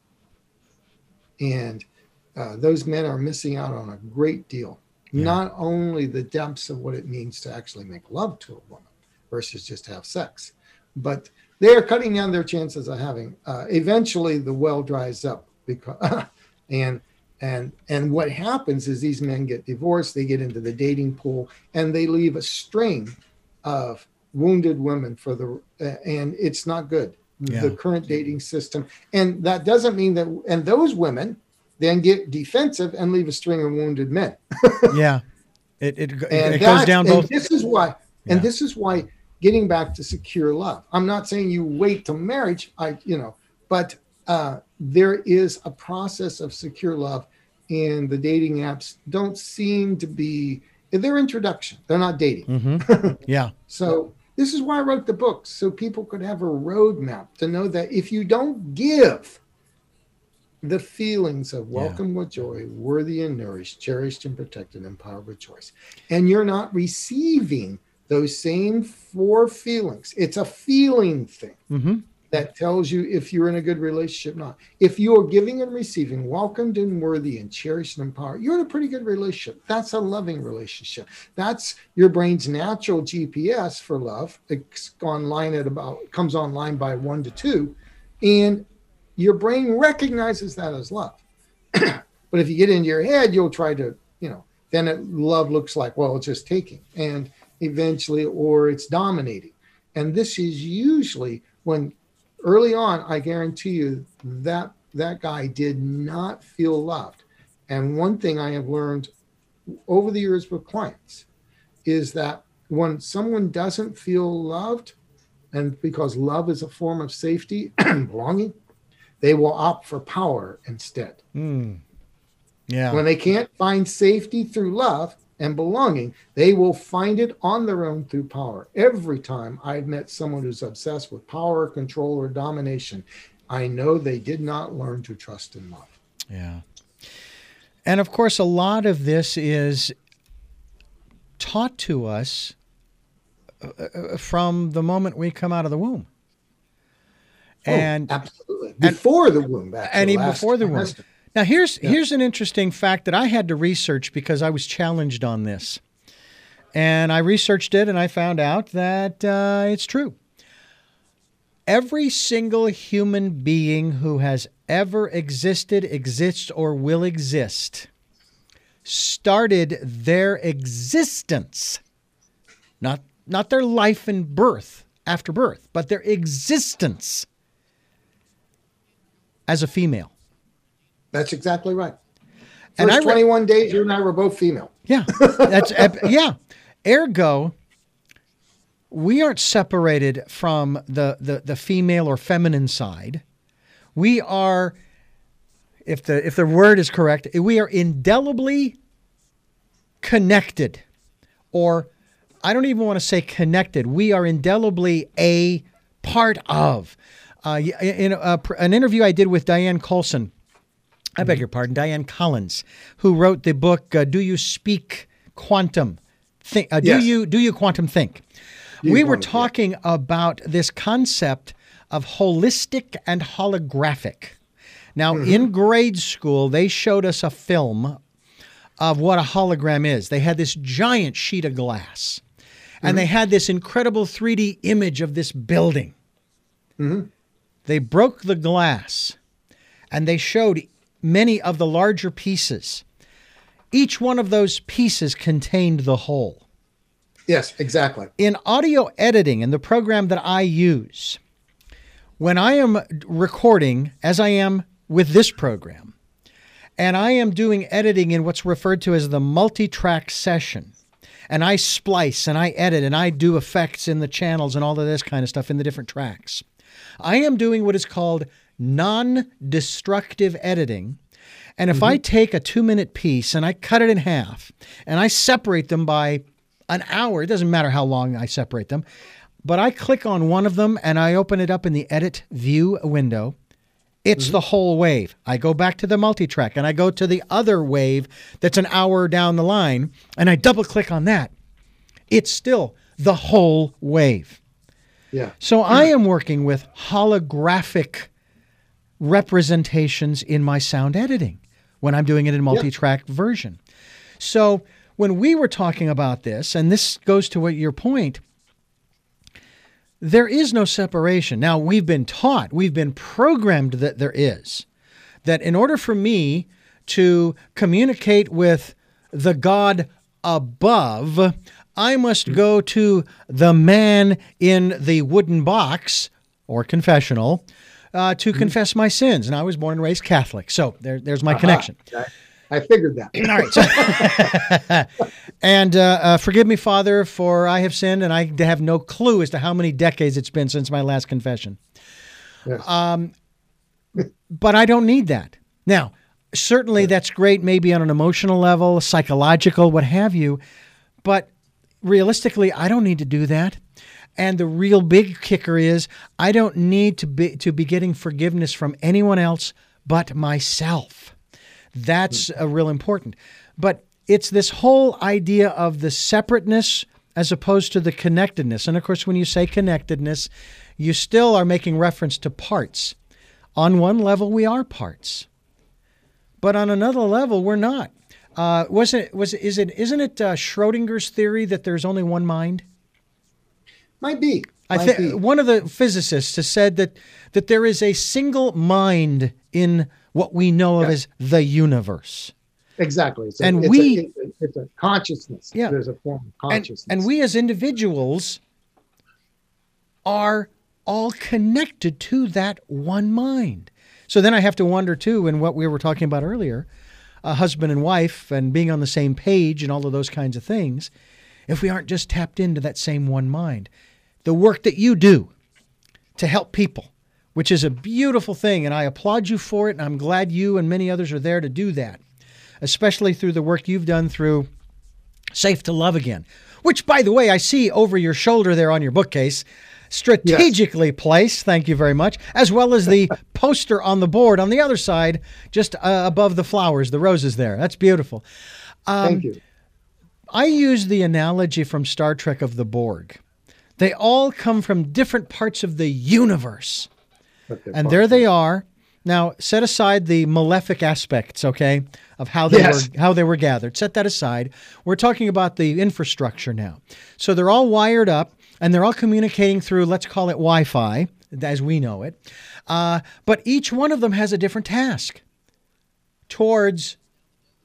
and uh, those men are missing out on a great deal. Yeah. Not only the depths of what it means to actually make love to a woman versus just have sex, but they are cutting down their chances of having. Uh, eventually, the well dries up because, and and and what happens is these men get divorced, they get into the dating pool, and they leave a string of wounded women for the, uh, and it's not good. Yeah. The current dating system, and that doesn't mean that. And those women then get defensive and leave a string of wounded men. yeah, it it, it goes down both. this is why, and this is why getting back to secure love. I'm not saying you wait till marriage. I you know, but uh, there is a process of secure love, and the dating apps don't seem to be. They're introduction. They're not dating. Mm-hmm. Yeah. so this is why I wrote the book, so people could have a roadmap to know that if you don't give the feelings of welcome yeah. with joy, worthy and nourished, cherished and protected, empowered with choice. And you're not receiving those same four feelings. It's a feeling thing. Mm-hmm. That tells you if you're in a good relationship not. If you are giving and receiving, welcomed and worthy and cherished and empowered, you're in a pretty good relationship. That's a loving relationship. That's your brain's natural GPS for love. It's online at about comes online by one to two, and your brain recognizes that as love. but if you get into your head, you'll try to, you know, then it, love looks like well, it's just taking, and eventually, or it's dominating. And this is usually when early on, I guarantee you that that guy did not feel loved. And one thing I have learned over the years with clients is that when someone doesn't feel loved, and because love is a form of safety and belonging, they will opt for power instead. Mm. Yeah. When they can't find safety through love, and belonging, they will find it on their own through power. Every time I've met someone who's obsessed with power, control, or domination, I know they did not learn to trust and love. Yeah. And of course, a lot of this is taught to us uh, uh, from the moment we come out of the womb. Oh, and absolutely before and, the womb, actually, and even before the womb. Now here's yeah. here's an interesting fact that I had to research because I was challenged on this, and I researched it and I found out that uh, it's true. Every single human being who has ever existed, exists, or will exist started their existence, not not their life and birth after birth, but their existence as a female. That's exactly right. First and I re- 21 days, you and I were both female. Yeah. That's yeah. Ergo, we aren't separated from the, the, the female or feminine side. We are, if the if the word is correct, we are indelibly connected, or I don't even want to say connected. We are indelibly a part of. Uh, in a, an interview I did with Diane Colson I beg your pardon, Dianne Collins, who wrote the book uh, "Do You Speak Quantum?" Think, uh, yes. Do you do you quantum think? We were talking yeah. about this concept of holistic and holographic. Now, mm-hmm. in grade school, they showed us a film of what a hologram is. They had this giant sheet of glass, and mm-hmm. they had this incredible 3D image of this building. Mm-hmm. They broke the glass, and they showed many of the larger pieces. Each one of those pieces contained the whole. Yes, exactly. In audio editing, in the program that I use, when I am recording, as I am with this program, and I am doing editing in what's referred to as the multi track session, and I splice and I edit and I do effects in the channels and all of this kind of stuff in the different tracks, I am doing what is called non destructive editing. And if mm-hmm. I take a two minute piece and I cut it in half and I separate them by an hour, it doesn't matter how long I separate them, but I click on one of them and I open it up in the edit view window. It's mm-hmm. the whole wave. I go back to the multi track and I go to the other wave that's an hour down the line and I double click on that. It's still the whole wave. Yeah. So I am working with holographic representations in my sound editing when I'm doing it in multi-track yep. version. So when we were talking about this, and this goes to what your point, there is no separation. Now we've been taught, we've been programmed that there is. That in order for me to communicate with the God above, I must go to the man in the wooden box or confessional uh, to mm-hmm. confess my sins. And I was born and raised Catholic. So there, there's my uh-huh. connection. I figured that. All right. So, and uh, uh, forgive me, Father, for I have sinned, and I have no clue as to how many decades it's been since my last confession. Yes. Um, but I don't need that. Now, certainly that's great, maybe on an emotional level, psychological, what have you. But realistically, I don't need to do that. And the real big kicker is I don't need to be to be getting forgiveness from anyone else but myself. That's uh, real important. But it's this whole idea of the separateness as opposed to the connectedness. And of course, when you say connectedness, you still are making reference to parts. On one level, we are parts, but on another level, we're not. Uh, wasn't it? Was? Is it? Isn't it uh, Schrodinger's theory that there's only one mind? Might be. I think one of the physicists has said that that there is a single mind in what we know of as the universe. Exactly. So and it's we, a, it's, a, it's, a, consciousness. Yeah. There's a form of consciousness. And, and we as individuals are all connected to that one mind. So then I have to wonder too, in what we were talking about earlier, a husband and wife and being on the same page and all of those kinds of things, if we aren't just tapped into that same one mind. The work that you do to help people, which is a beautiful thing, and I applaud you for it, and I'm glad you and many others are there to do that, especially through the work you've done through Safe to Love Again, which, by the way, I see over your shoulder there on your bookcase strategically yes. placed. Thank you very much. As well as the poster on the board on the other side, just uh, above the flowers, the roses there. That's beautiful. Um, Thank you. I use the analogy from Star Trek of the Borg. They all come from different parts of the universe. And there they are. Now, set aside the malefic aspects, okay, of how they yes. were how they were gathered. Set that aside. We're talking about the infrastructure now. So they're all wired up and they're all communicating through, let's call it Wi Fi, as we know it. Uh, but each one of them has a different task towards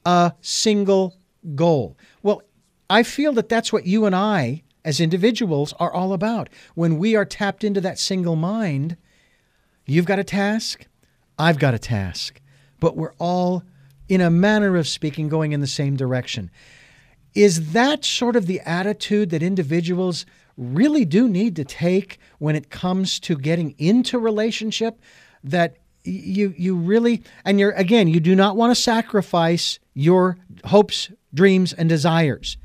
a single goal. Well, I feel that that's what you and I, as individuals, are all about. When we are tapped into that single mind, you've got a task, I've got a task, but we're all, in a manner of speaking, going in the same direction. Is that sort of the attitude that individuals really do need to take when it comes to getting into relationship that you you really and you're again you do not want to sacrifice your hopes dreams and desires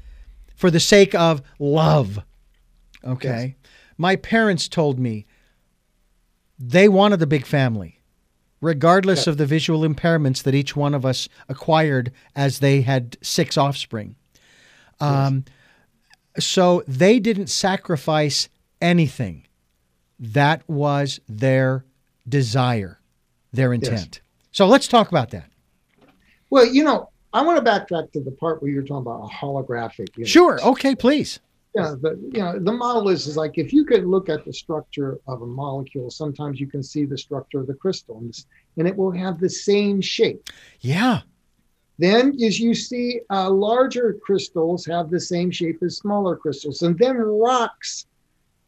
for the sake of love okay yes. my parents told me they wanted the big family regardless yes. of the visual impairments that each one of us acquired as they had six offspring um, yes. So they didn't sacrifice anything. That was their desire, their intent. So let's talk about that. Well, you know, I want to backtrack to the part where you're talking about a holographic. Universe. Sure. Okay, please. Yeah, the you know the model is, is like if you could look at the structure of a molecule, sometimes you can see the structure of the crystal, and, this, and it will have the same shape. Yeah. Then, as you see, uh, larger crystals have the same shape as smaller crystals, and then rocks,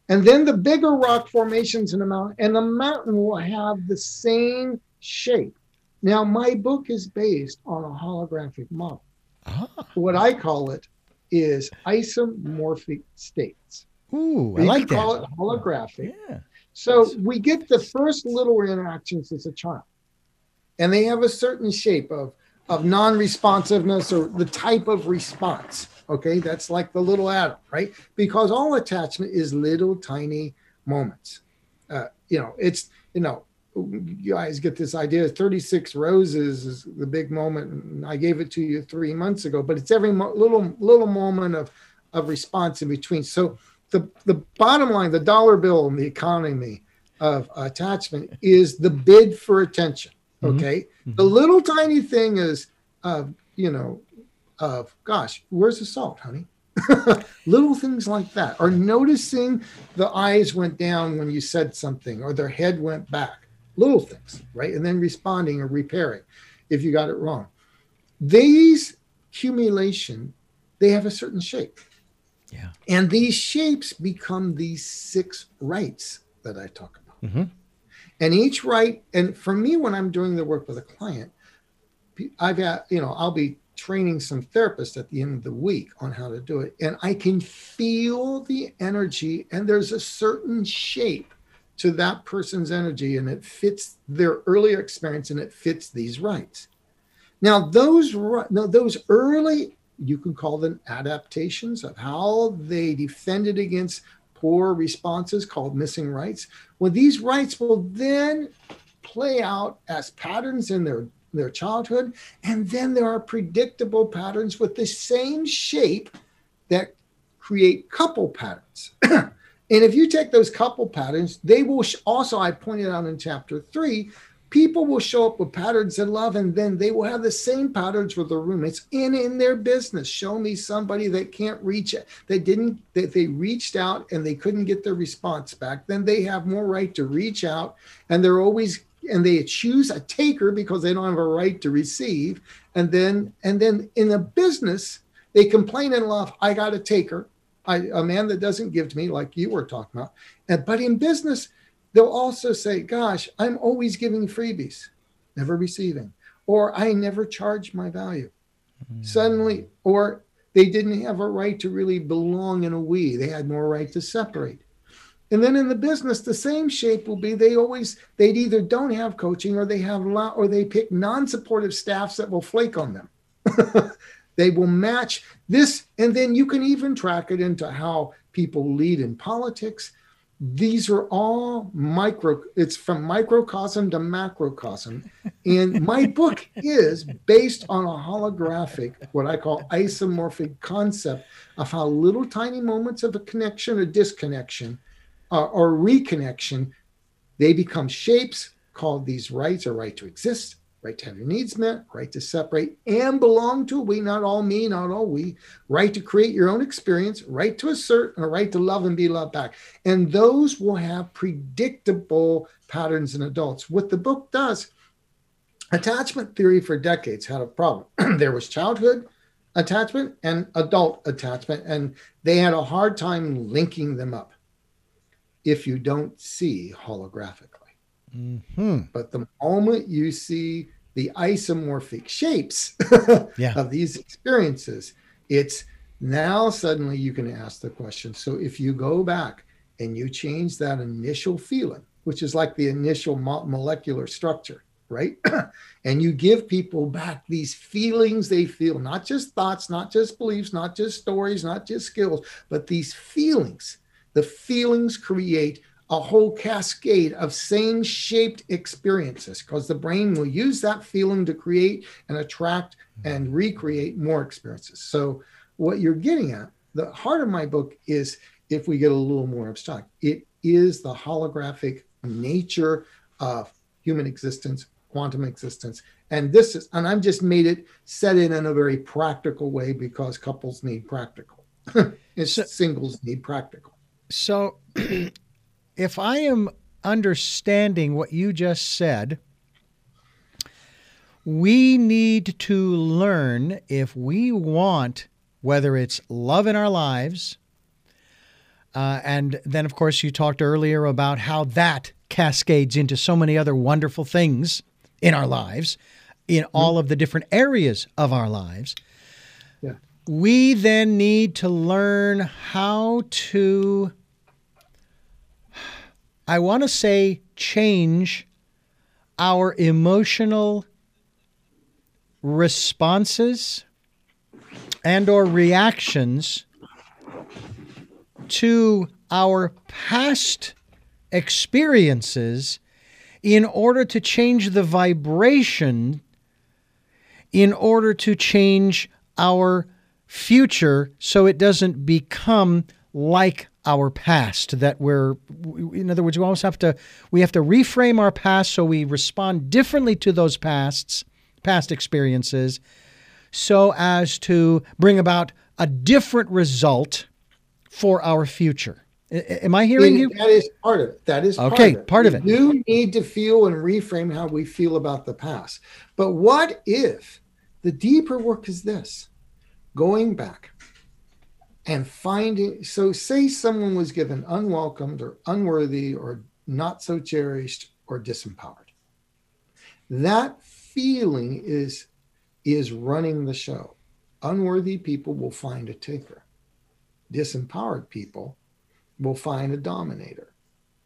and then the bigger rock formations in the mountain, and the mountain will have the same shape. Now, my book is based on a holographic model. Ah. What I call it is isomorphic states. Ooh, I like that. call it holographic. Yeah. So we get the first little interactions as a child, and they have a certain shape of of non-responsiveness or the type of response. Okay, that's like the little atom, right? Because all attachment is little tiny moments. Uh, you know, it's you know, you guys get this idea 36 roses is the big moment i gave it to you three months ago but it's every mo- little little moment of of response in between so the the bottom line the dollar bill and the economy of attachment is the bid for attention Mm-hmm. Okay. Mm-hmm. The little tiny thing is, uh, you know, of gosh, where's the salt, honey? little things like that, or noticing the eyes went down when you said something, or their head went back. Little things, right? And then responding or repairing if you got it wrong. These accumulation, they have a certain shape. Yeah. And these shapes become these six rights that I talk about. Mm-hmm. And each right, and for me, when I'm doing the work with a client, I've got, you know, I'll be training some therapists at the end of the week on how to do it. And I can feel the energy, and there's a certain shape to that person's energy, and it fits their earlier experience and it fits these rights. Now, those, no, those early, you can call them adaptations of how they defended against poor responses called missing rights. Well, these rights will then play out as patterns in their, their childhood. And then there are predictable patterns with the same shape that create couple patterns. And if you take those couple patterns, they will sh- also, I pointed out in chapter three, people will show up with patterns in love and then they will have the same patterns with their roommates in in their business. Show me somebody that can't reach it they didn't that they reached out and they couldn't get their response back. Then they have more right to reach out and they're always and they choose a taker because they don't have a right to receive. And then and then in a business they complain in love i got a taker I, a man that doesn't give to me like you were talking about and, but in business They'll also say, Gosh, I'm always giving freebies, never receiving, or I never charge my value. Mm. Suddenly, or they didn't have a right to really belong in a we, they had more right to separate. And then in the business, the same shape will be they always, they'd either don't have coaching or they have, lot or they pick non supportive staffs that will flake on them. they will match this. And then you can even track it into how people lead in politics these are all micro it's from microcosm to macrocosm and my book is based on a holographic what i call isomorphic concept of how little tiny moments of a connection or disconnection uh, or reconnection they become shapes called these rights or right to exist right to have your needs met, right to separate and belong to we, not all me, not all we, right to create your own experience, right to assert, and a right to love and be loved back. And those will have predictable patterns in adults. What the book does, attachment theory for decades had a problem. there was childhood attachment and adult attachment, and they had a hard time linking them up if you don't see holographically. Mm-hmm. But the moment you see the isomorphic shapes yeah. of these experiences, it's now suddenly you can ask the question. So if you go back and you change that initial feeling, which is like the initial mo- molecular structure, right? and you give people back these feelings they feel, not just thoughts, not just beliefs, not just stories, not just skills, but these feelings. The feelings create a whole cascade of same shaped experiences because the brain will use that feeling to create and attract and recreate more experiences. So, what you're getting at, the heart of my book is if we get a little more abstract, it is the holographic nature of human existence, quantum existence. And this is, and I've just made it set in in a very practical way because couples need practical, it's so, singles need practical. So, if I am understanding what you just said, we need to learn if we want, whether it's love in our lives, uh, and then, of course, you talked earlier about how that cascades into so many other wonderful things in our lives, in mm-hmm. all of the different areas of our lives. Yeah. We then need to learn how to I want to say change our emotional responses and or reactions to our past experiences in order to change the vibration in order to change our future so it doesn't become like our past that we're in other words we always have to we have to reframe our past so we respond differently to those pasts past experiences so as to bring about a different result for our future. Am i hearing you? that is part of it. That is okay part of it, part of it. you need to feel and reframe how we feel about the past. But what if the deeper work is this? Going back and finding so say someone was given unwelcomed or unworthy or not so cherished or disempowered. That feeling is is running the show. Unworthy people will find a taker disempowered people will find a dominator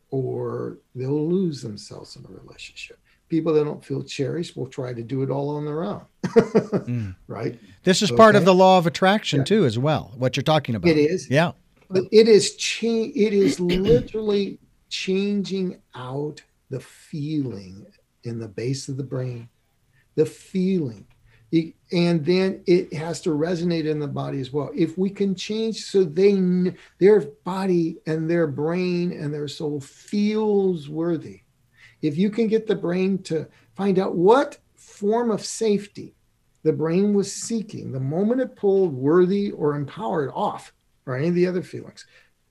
or they'll lose themselves in a relationship people that don't feel cherished will try to do it all on their own. mm. Right? This is okay. part of the law of attraction yeah. too, as well. What you're talking about. It is. Yeah. But it is cha- it is literally changing out the feeling in the base of the brain. The feeling. and then it has to resonate in the body as well. If we can change so they their body and their brain and their soul feels worthy. If you can get the brain to find out what form of safety the brain was seeking the moment it pulled worthy or empowered off or any of the other feelings,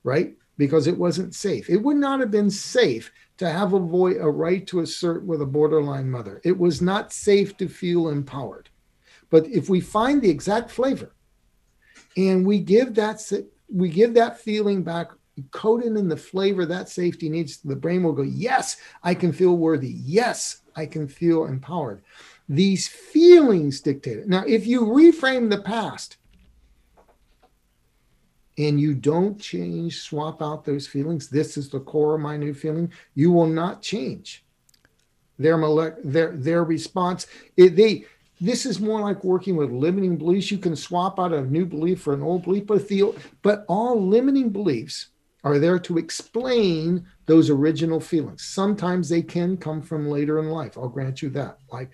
right? Because it wasn't safe. It would not have been safe to have a a right to assert with a borderline mother. It was not safe to feel empowered. But if we find the exact flavor and we give that we give that feeling back coated in the flavor that safety needs, the brain will go, yes, I can feel worthy. Yes, I can feel empowered. These feelings dictate it. Now, if you reframe the past and you don't change, swap out those feelings, this is the core of my new feeling, you will not change their their their response. It, they this is more like working with limiting beliefs. You can swap out a new belief for an old belief, but the but all limiting beliefs are there to explain those original feelings. Sometimes they can come from later in life. I'll grant you that. Like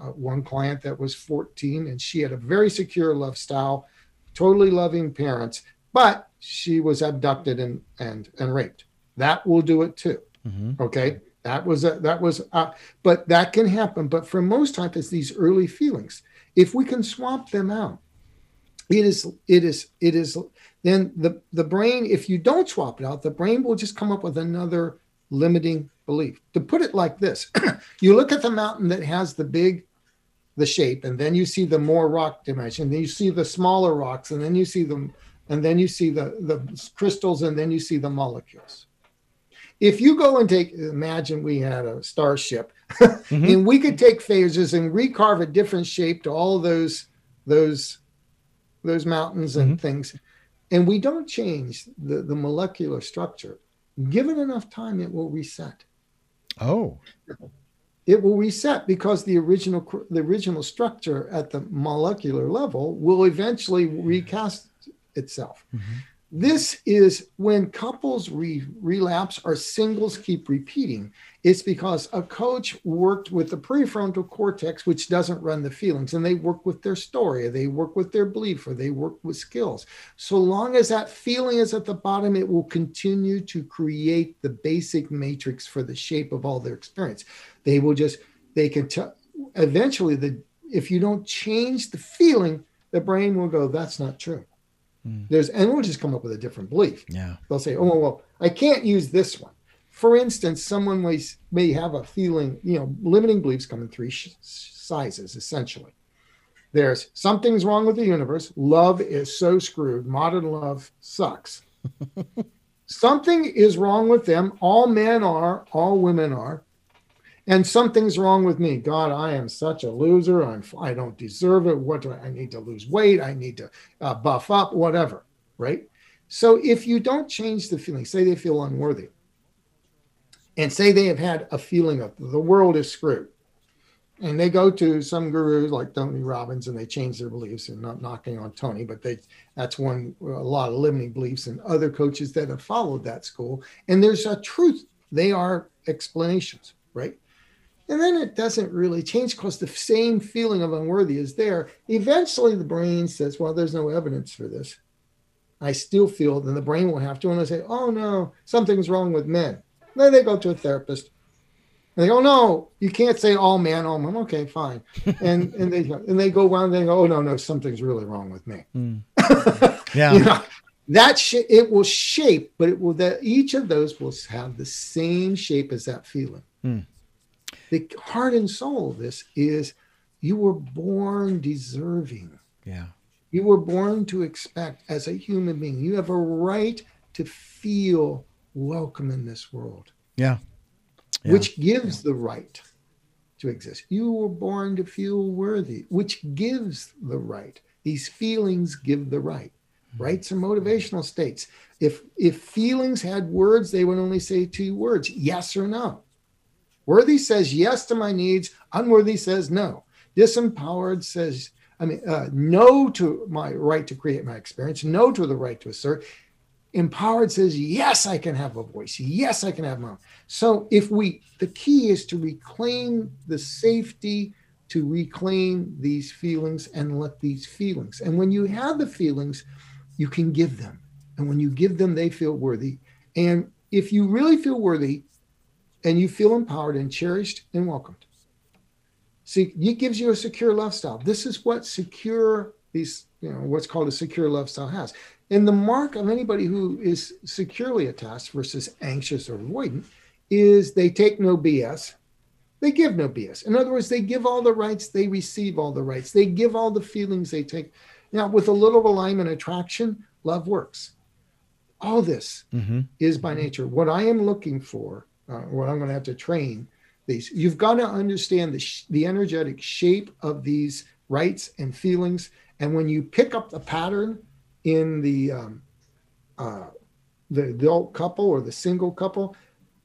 uh, one client that was 14 and she had a very secure love style, totally loving parents, but she was abducted and and and raped. That will do it too. Mm-hmm. Okay. That was a, that was, a, but that can happen. But for most times, it's these early feelings. If we can swap them out, it is it is it is then the the brain. If you don't swap it out, the brain will just come up with another limiting belief. To put it like this, you look at the mountain that has the big the shape and then you see the more rock dimension then you see the smaller rocks and then you see them and then you see the the crystals and then you see the molecules if you go and take imagine we had a starship mm-hmm. and we could take phases and recarve a different shape to all those those those mountains and mm-hmm. things. And we don't change the, the molecular structure. Given enough time it will reset. Oh. It will reset because the original the original structure at the molecular level will eventually recast itself. Mm-hmm. This is when couples re- relapse or singles keep repeating. It's because a coach worked with the prefrontal cortex, which doesn't run the feelings, and they work with their story, or they work with their belief, or they work with skills. So long as that feeling is at the bottom, it will continue to create the basic matrix for the shape of all their experience. They will just, they can tell, eventually, the if you don't change the feeling, the brain will go, that's not true. Mm. There's and we'll just come up with a different belief. Yeah. They'll say, oh well, I can't use this one. For instance, someone may, may have a feeling, you know, limiting beliefs come in three sh- sizes essentially. There's something's wrong with the universe. Love is so screwed. Modern love sucks. Something is wrong with them. All men are, all women are and something's wrong with me. God, I am such a loser. I'm I don't deserve it. What do I, I need to lose weight? I need to uh, buff up, whatever, right? So if you don't change the feeling, say they feel unworthy, and say they have had a feeling of the world is screwed, and they go to some gurus like Tony Robbins and they change their beliefs and not knocking on Tony, but they that's one a lot of limiting beliefs and other coaches that have followed that school. And there's a truth. They are explanations, right? And then it doesn't really change because the same feeling of unworthy is there. Eventually, the brain says, Well, there's no evidence for this. I still feel, then the brain will have to, and they say, Oh, no, something's wrong with men. Then they go to a therapist. And they go, no, you can't say all men, all women. Okay, fine. And and they and they go around. And they go, oh no, no, something's really wrong with me. Mm. Yeah, you know, that sh- it will shape, but it will that each of those will have the same shape as that feeling. Mm the heart and soul of this is you were born deserving. Yeah. You were born to expect as a human being. You have a right to feel welcome in this world. Yeah. yeah. Which gives yeah. the right to exist. You were born to feel worthy, which gives the right. These feelings give the right. Mm-hmm. Rights are motivational states. If if feelings had words, they would only say two words, yes or no. Worthy says yes to my needs. Unworthy says no. Disempowered says, I mean, uh, no to my right to create my experience, no to the right to assert. Empowered says, yes, I can have a voice. Yes, I can have my own. So if we, the key is to reclaim the safety to reclaim these feelings and let these feelings. And when you have the feelings, you can give them. And when you give them, they feel worthy. And if you really feel worthy and you feel empowered and cherished and welcomed, see, it gives you a secure love style. This is what secure these, you know, what's called a secure love style has. And the mark of anybody who is securely attached versus anxious or avoidant is they take no BS they give no BS. In other words, they give all the rights, they receive all the rights, they give all the feelings they take. Now, with a little alignment attraction, love works. All this mm-hmm. is by nature. What I am looking for, uh, I'm going to have to train these, you've got to understand the, sh- the energetic shape of these rights and feelings. And when you pick up the pattern in the um, uh, the adult couple or the single couple,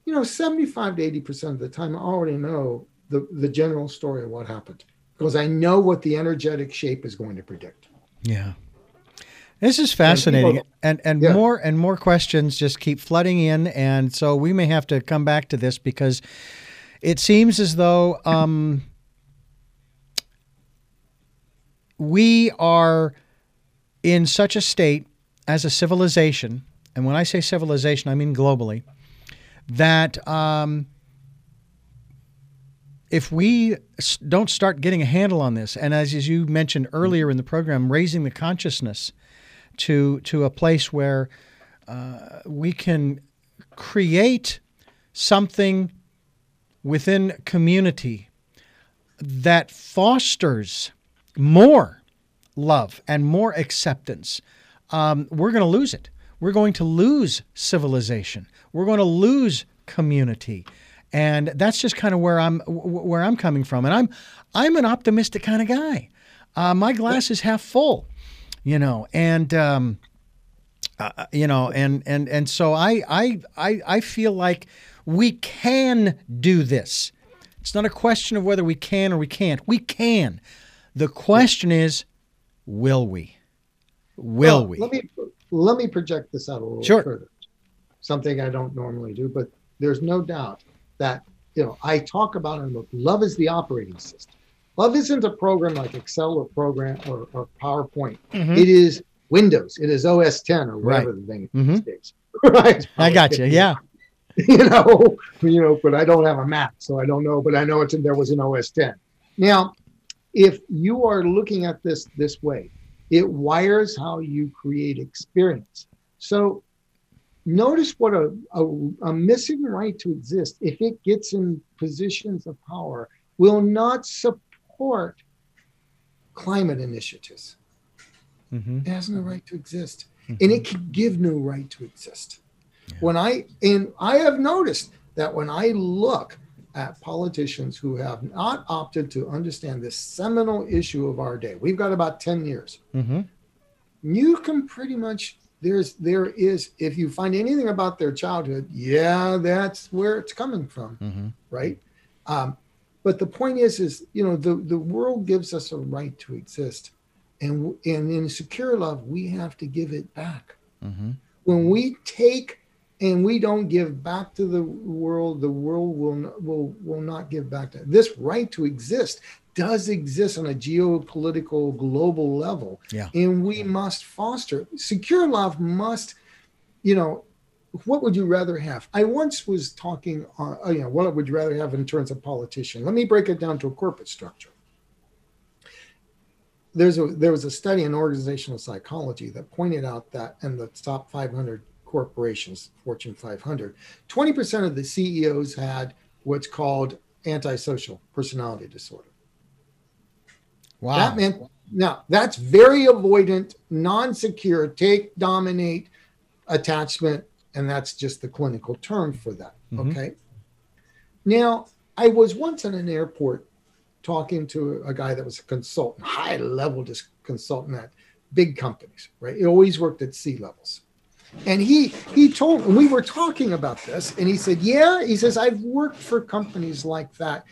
you know, 75 to 80% of the time, I already know the, the general story of what happened because I know what the energetic shape is going to predict. Yeah. This is fascinating, and and, and yeah. more and more questions just keep flooding in, and so we may have to come back to this because it seems as though um, we are in such a state as a civilization, and when I say civilization, I mean globally, that um, if we don't start getting a handle on this, and as, as you mentioned earlier in the program, raising the consciousness to to a place where uh, we can create something within community that fosters more love and more acceptance, um, we're going to lose it. We're going to lose civilization we're going to lose community. And that's just kind of where I'm where I'm coming from. And I'm I'm an optimistic kind of guy. Uh, my glass is half full, you know, and um, uh, uh, you know, and and and so I I I I feel like we can do this. It's not a question of whether we can or we can't. We can. The question is, will we? Will well, we? Let me let me project this out a little sure. further something I don't normally do, but there's no doubt that you know I talk about in the book. Love is the operating system. Love isn't a program like Excel or program or, or PowerPoint. Mm-hmm. It is Windows. It is OS 10 or whatever right. the thing mm-hmm. is. right. I got you. Yeah. you know, you know, but I don't have a Mac, so I don't know. But I know it's in, there was an OS 10. Now, if you are looking at this this way, it wires how you create experience. So notice what a, a, a, missing right to exist, if it gets in positions of power, will not support climate initiatives. Mm-hmm. It has no right to exist. Mm-hmm. And it can give no right to exist. Yeah. When I and I have noticed that when I look at politicians who have not opted to understand this seminal issue of our day, we've got about 10 years. Mm-hmm. You can pretty much there's there is if you find anything about their childhood yeah that's where it's coming from mm-hmm. right um, but the point is is you know the the world gives us a right to exist and and in secure love we have to give it back mm-hmm. when we take and we don't give back to the world the world will will will not give back to this right to exist does exist on a geopolitical global level. Yeah. And we must foster. Secure love must, you know, what would you rather have? I once was talking, on, oh, you know, what would you rather have in terms of politician? Let me break it down to a corporate structure. There's a there was a study in organizational psychology that pointed out that in the top 500 corporations, Fortune 500, 20% of the CEOs had what's called antisocial personality disorder. Wow. That meant now that's very avoidant, non-secure, take, dominate, attachment, and that's just the clinical term for that. Mm-hmm. Okay. Now, I was once in an airport talking to a guy that was a consultant, high level just consultant at big companies, right? He always worked at C levels. And he he told we were talking about this, and he said, Yeah, he says, I've worked for companies like that.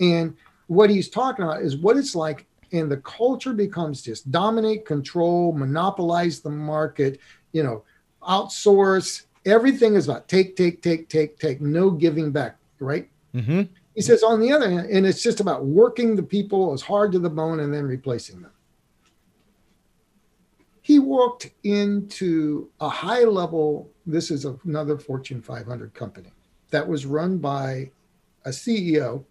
And what he's talking about is what it's like and the culture becomes just dominate, control, monopolize the market, you know, outsource. Everything is about take, take, take, take, take, no giving back, right? Mm-hmm. He says, on the other hand, and it's just about working the people as hard to the bone and then replacing them. He walked into a high level, this is another Fortune 500 company that was run by a CEO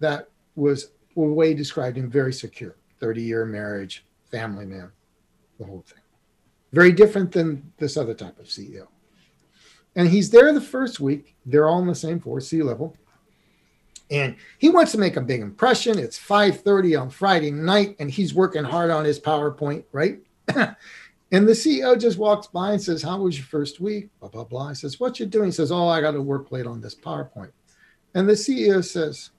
that was, the way described him, very secure 30 year marriage, family man, the whole thing. Very different than this other type of CEO. And he's there the first week. They're all in the same floor, C level. And he wants to make a big impression. It's 5:30 on Friday night, and he's working hard on his PowerPoint, right? and the CEO just walks by and says, How was your first week? Blah, blah, blah. He says, What you doing? He says, Oh, I got to work late on this PowerPoint. And the CEO says,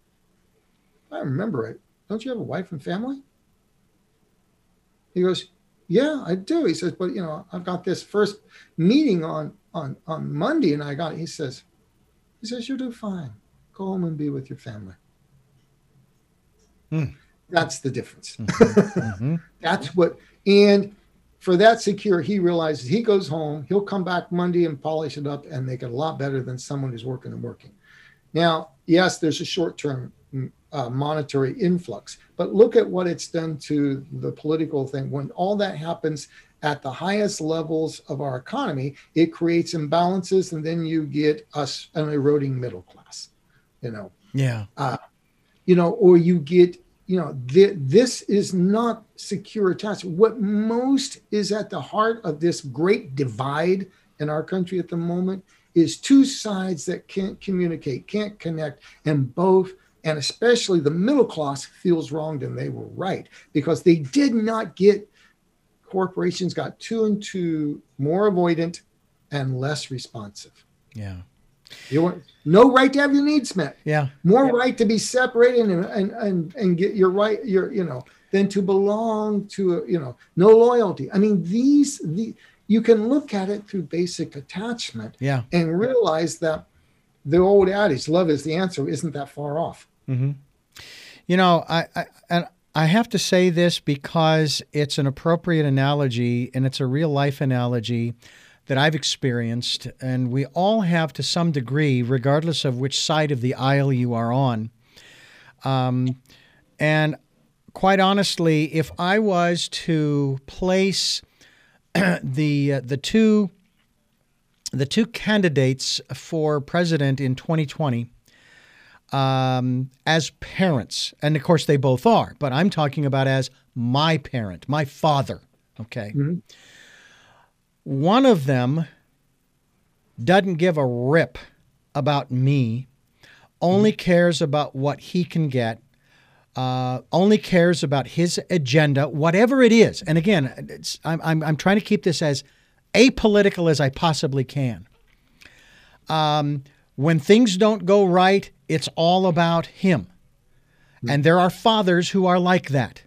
I remember it. Don't you have a wife and family? He goes, Yeah, I do. He says, But you know, I've got this first meeting on on on Monday, and I got. He says, He says, You'll do fine. Go home and be with your family. Hmm. That's the difference. Mm-hmm. mm-hmm. That's what. And for that secure, he realizes he goes home. He'll come back Monday and polish it up and make it a lot better than someone who's working and working. Now, yes, there's a short term uh, monetary influx. But look at what it's done to the political thing. When all that happens at the highest levels of our economy, it creates imbalances, and then you get us an eroding middle class. You know. Yeah. Uh, you know, or you get you know th- this is not secure attachment. What most is at the heart of this great divide in our country at the moment is two sides that can't communicate, can't connect, and both and especially the middle class feels wronged and they were right because they did not get corporations got two and two more avoidant and less responsive. Yeah. You want no right to have your needs met. Yeah. More yeah. right to be separated and, and and and get your right your you know than to belong to a, you know no loyalty. I mean these the you can look at it through basic attachment yeah. and realize that the old adage love is the answer isn't that far off Mm-hmm. You know, I, I and I have to say this because it's an appropriate analogy and it's a real life analogy that I've experienced, and we all have to some degree, regardless of which side of the aisle you are on. Um, and quite honestly, if I was to place the uh, the two the two candidates for president in 2020 um, as parents. And of course, they both are, but I'm talking about as my parent, my father. Okay. Mm-hmm. One of them doesn't give a rip about me, only mm-hmm. cares about what he can get. Uh, only cares about his agenda, whatever it is. And again, I'm, I'm, I'm trying to keep this as apolitical as I possibly can. Um, when things don't go right, it's all about him. Hmm. And there are fathers who are like that,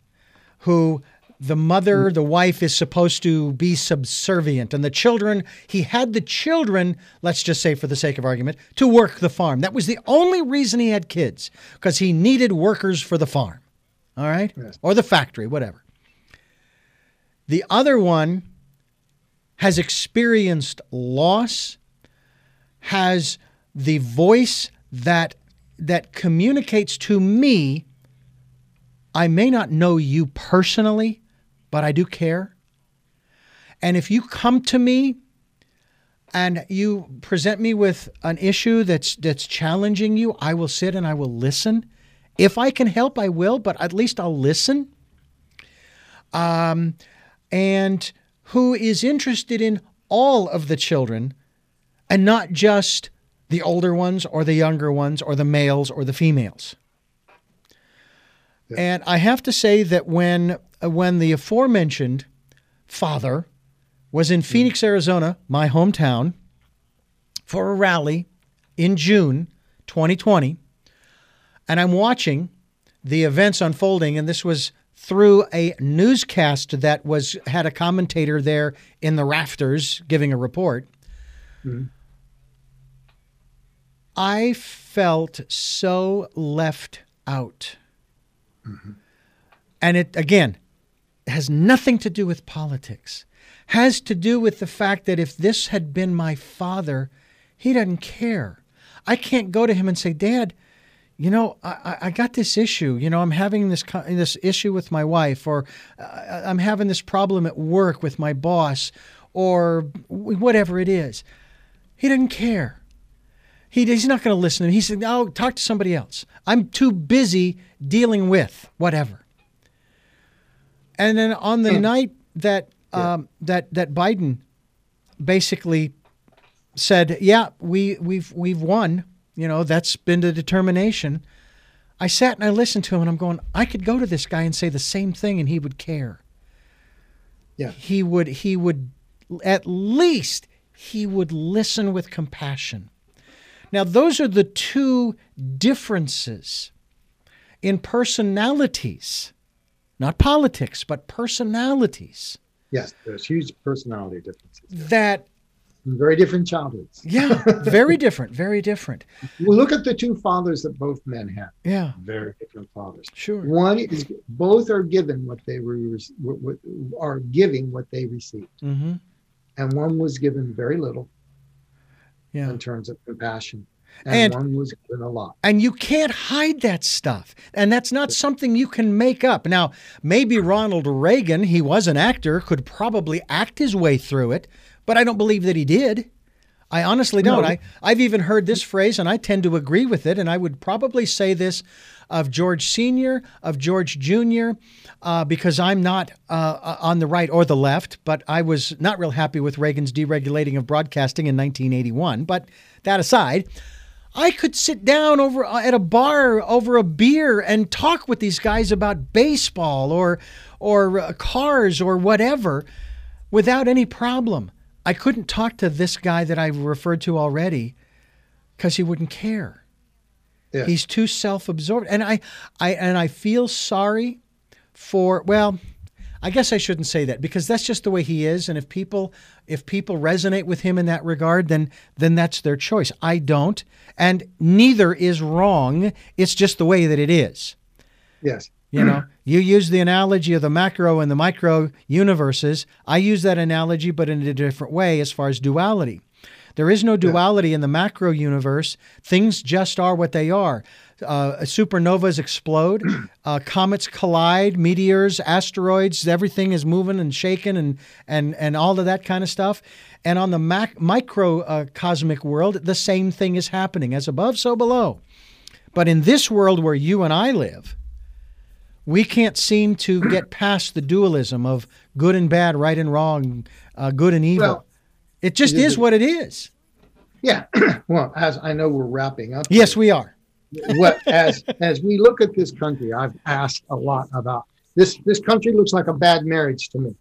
who the mother, hmm. the wife is supposed to be subservient. And the children, he had the children, let's just say for the sake of argument, to work the farm. That was the only reason he had kids, because he needed workers for the farm. All right? Yes. Or the factory, whatever. The other one has experienced loss, has the voice that that communicates to me I may not know you personally, but I do care. And if you come to me and you present me with an issue that's that's challenging you, I will sit and I will listen. If I can help, I will, but at least I'll listen. Um, and who is interested in all of the children and not just the older ones or the younger ones or the males or the females. Yeah. And I have to say that when when the aforementioned father was in Phoenix, Arizona, my hometown, for a rally in June 2020, and I'm watching the events unfolding, and this was through a newscast that was had a commentator there in the rafters giving a report. Mm-hmm. I felt so left out. Mm-hmm. And it, again, has nothing to do with politics. Has to do with the fact that if this had been my father, he doesn't care. I can't go to him and say, Dad, you know, I, I got this issue. You know, I'm having this this issue with my wife, or uh, I'm having this problem at work with my boss, or whatever it is. He didn't care. He, he's not going to listen to me. He said, "No, talk to somebody else. I'm too busy dealing with whatever." And then on the hmm. night that um, that that Biden basically said, "Yeah, we we've we've won," you know, that's been the determination. I sat and I listened to him, and I'm going, I could go to this guy and say the same thing, and he would care. Yeah, he would. He would at least he would listen with compassion. Now, those are the two differences in personalities, not politics, but personalities. Yes, there's huge personality differences. That very different childhoods. yeah, very different, very different. Well, look at the two fathers that both men had. Yeah, very different fathers. Sure. One is both are given what they were are giving what they received, mm-hmm. and one was given very little. Yeah. In terms of compassion. And, and, one was given a lot. And you can't hide that stuff. And that's not something you can make up. Now, maybe Ronald Reagan, he was an actor, could probably act his way through it, but I don't believe that he did. I honestly don't. No. I, I've even heard this phrase, and I tend to agree with it. And I would probably say this of George Sr., of George Jr., uh, because I'm not uh, uh, on the right or the left, but I was not real happy with Reagan's deregulating of broadcasting in 1981. But that aside, I could sit down over uh, at a bar over a beer and talk with these guys about baseball or or uh, cars or whatever without any problem. I couldn't talk to this guy that I referred to already because he wouldn't care. Yeah. He's too self-absorbed, and I, I, and I feel sorry for. Well, I guess I shouldn't say that because that's just the way he is, and if people, if people resonate with him in that regard, then then that's their choice. I don't, and neither is wrong. It's just the way that it is. Yes. You know, you use the analogy of the macro and the micro universes. I use that analogy, but in a different way as far as duality. There is no duality yeah. in the macro universe. Things just are what they are. Uh, supernovas explode, uh, comets collide, meteors, asteroids, everything is moving and shaking and, and, and all of that kind of stuff. And on the mac- micro uh, cosmic world, the same thing is happening. As above, so below. But in this world where you and I live, we can't seem to get past the dualism of good and bad, right and wrong, uh, good and evil. Well, it just is what it is. Yeah. well, as I know we're wrapping up. Yes, here. we are. what as as we look at this country, I've asked a lot about this. This country looks like a bad marriage to me,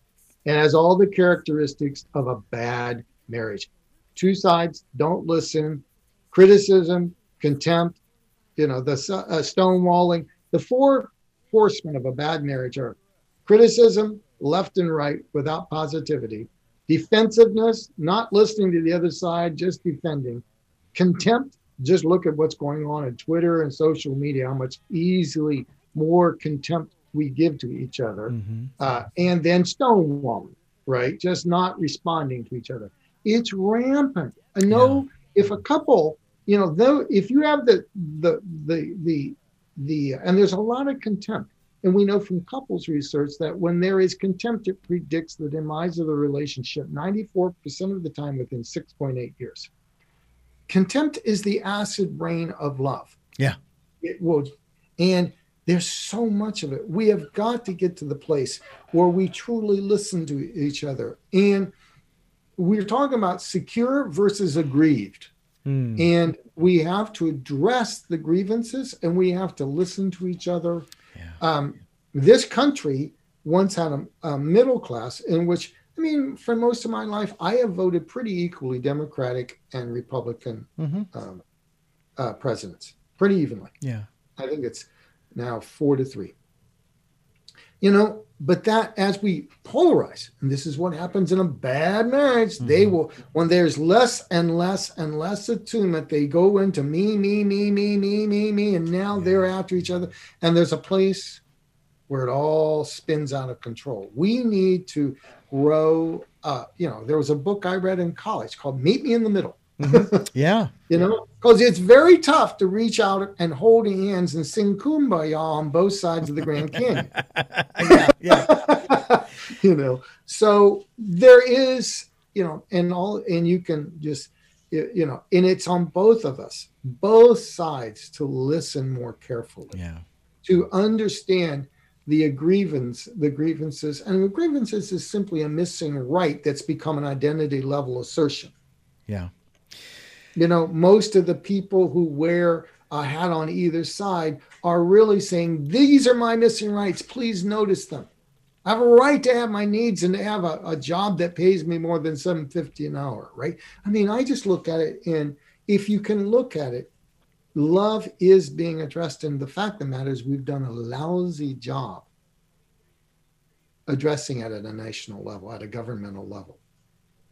and has all the characteristics of a bad marriage. Two sides don't listen, criticism, contempt, you know, the uh, stonewalling. The four horsemen of a bad marriage are criticism, left and right, without positivity, defensiveness, not listening to the other side, just defending, contempt, just look at what's going on in Twitter and social media, how much easily more contempt we give to each other, mm-hmm. uh, and then stonewalling, right? Just not responding to each other. It's rampant. I know yeah. if a couple, you know, though, if you have the the the the the and there's a lot of contempt and we know from couples research that when there is contempt it predicts the demise of the relationship 94% of the time within 6.8 years. Contempt is the acid rain of love. Yeah. It will and there's so much of it. We have got to get to the place where we truly listen to each other. And we're talking about secure versus aggrieved. Mm. And we have to address the grievances and we have to listen to each other. Yeah. Um, this country once had a, a, middle class in which, I mean, for most of my life, I have voted pretty equally Democratic and Republican mm-hmm. um, uh, presidents, pretty evenly. Yeah. I think it's now four to three. You know, but that as we polarize and this is what happens in a bad marriage mm-hmm. they will when there's less and less and less attunement they go into me me me me me me me and now yeah. they're after each other and there's a place where it all spins out of control we need to grow uh, you know there was a book i read in college called meet me in the middle Mm-hmm. Yeah. you know, because it's very tough to reach out and hold hands and sing kumbaya on both sides of the Grand Canyon. yeah. Yeah. you know, so there is, you know, and all, and you can just, you know, and it's on both of us, both sides to listen more carefully. Yeah. To understand the grievance, the grievances, and the grievances is simply a missing right that's become an identity level assertion. Yeah. You know, most of the people who wear a hat on either side are really saying, These are my missing rights. Please notice them. I have a right to have my needs and to have a, a job that pays me more than 750 an hour, right? I mean, I just look at it and if you can look at it, love is being addressed. And the fact of the matter is we've done a lousy job addressing it at a national level, at a governmental level.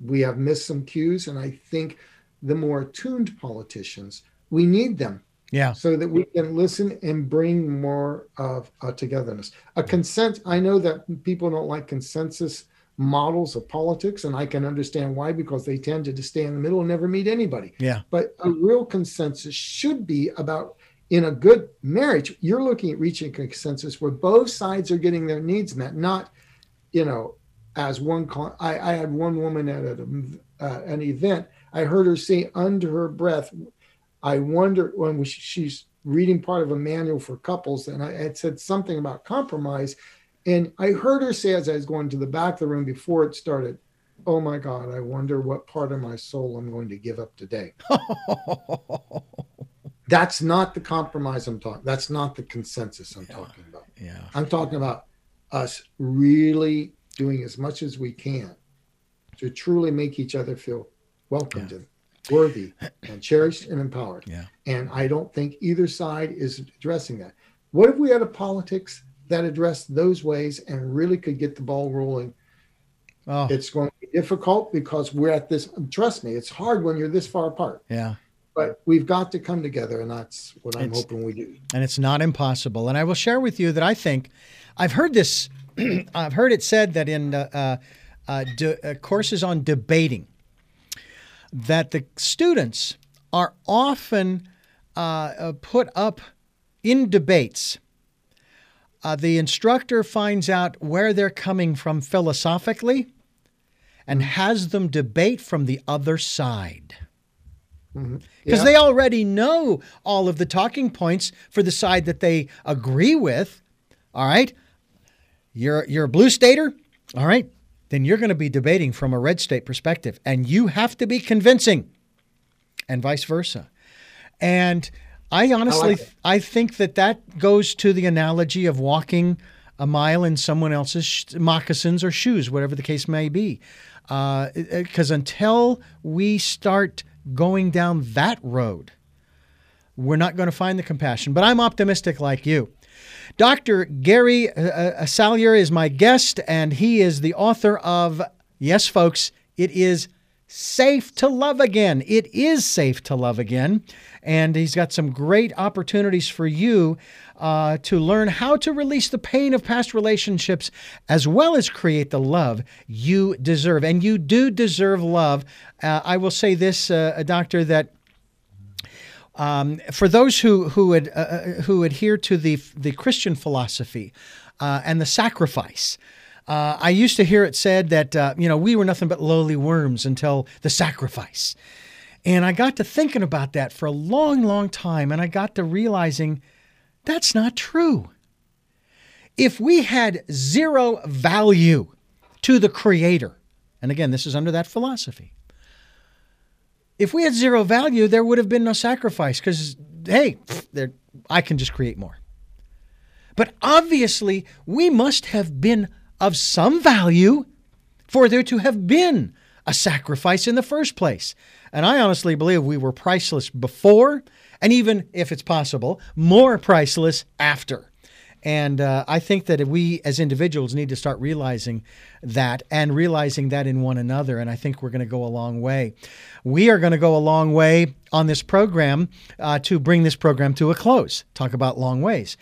We have missed some cues, and I think the more attuned politicians, we need them. Yeah. So that we can listen and bring more of a togetherness. A consent, I know that people don't like consensus models of politics, and I can understand why, because they tend to just stay in the middle and never meet anybody. Yeah. But a real consensus should be about in a good marriage, you're looking at reaching a consensus where both sides are getting their needs met, not, you know, as one. I, I had one woman at a, uh, an event I heard her say under her breath, I wonder when she's reading part of a manual for couples, and I had said something about compromise. And I heard her say as I was going to the back of the room before it started, Oh my God, I wonder what part of my soul I'm going to give up today. That's not the compromise I'm talking. That's not the consensus I'm yeah. talking about. Yeah. I'm talking about us really doing as much as we can to truly make each other feel welcomed yeah. and worthy and cherished and empowered. Yeah. And I don't think either side is addressing that. What if we had a politics that addressed those ways and really could get the ball rolling? Oh. It's going to be difficult because we're at this. Trust me, it's hard when you're this far apart. Yeah. But we've got to come together, and that's what I'm it's, hoping we do. And it's not impossible. And I will share with you that I think I've heard this. I've heard it said that in uh, uh, uh, courses on debating, that the students are often uh, put up in debates. Uh, the instructor finds out where they're coming from philosophically and has them debate from the other side. Because mm-hmm. yeah. they already know all of the talking points for the side that they agree with. All right. You're, you're a blue stater. All right then you're going to be debating from a red state perspective, and you have to be convincing, and vice versa. And I honestly, I, like I think that that goes to the analogy of walking a mile in someone else's sh- moccasins or shoes, whatever the case may be. Because uh, until we start going down that road, we're not going to find the compassion. But I'm optimistic like you. Dr. Gary uh, uh, Salyer is my guest, and he is the author of, yes, folks, it is Safe to Love Again. It is safe to love again. And he's got some great opportunities for you uh, to learn how to release the pain of past relationships as well as create the love you deserve. And you do deserve love. Uh, I will say this, uh, Doctor, that um, for those who who ad, uh, uh, who adhere to the the Christian philosophy uh, and the sacrifice, uh, I used to hear it said that uh, you know we were nothing but lowly worms until the sacrifice, and I got to thinking about that for a long, long time, and I got to realizing that's not true. If we had zero value to the Creator, and again, this is under that philosophy if we had zero value, there would have been no sacrifice because, hey, there, I can just create more. But obviously, we must have been of some value for there to have been a sacrifice in the first place. And I honestly believe we were priceless before, and even if it's possible, more priceless after. And uh, I think that we as individuals need to start realizing that and realizing that in one another. And I think we're going to go a long way. We are going to go a long way on this program uh, to bring this program to a close. Talk about long ways.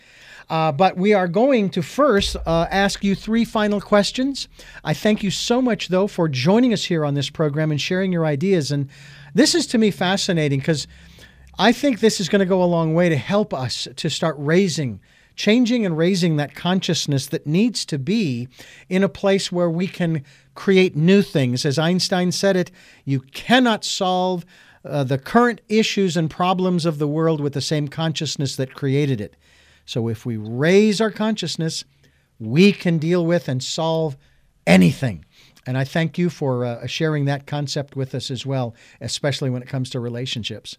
Uh, but we are going to first uh, ask you three final questions. I thank you so much, though, for joining us here on this program and sharing your ideas. And this is to me fascinating because I think this is going to go a long way to help us to start raising changing and raising that consciousness that needs to be in a place where we can create new things. As Einstein said it, you cannot solve uh, the current issues and problems of the world with the same consciousness that created it. So if we raise our consciousness, we can deal with and solve anything. And I thank you for uh, sharing that concept with us as well, especially when it comes to relationships.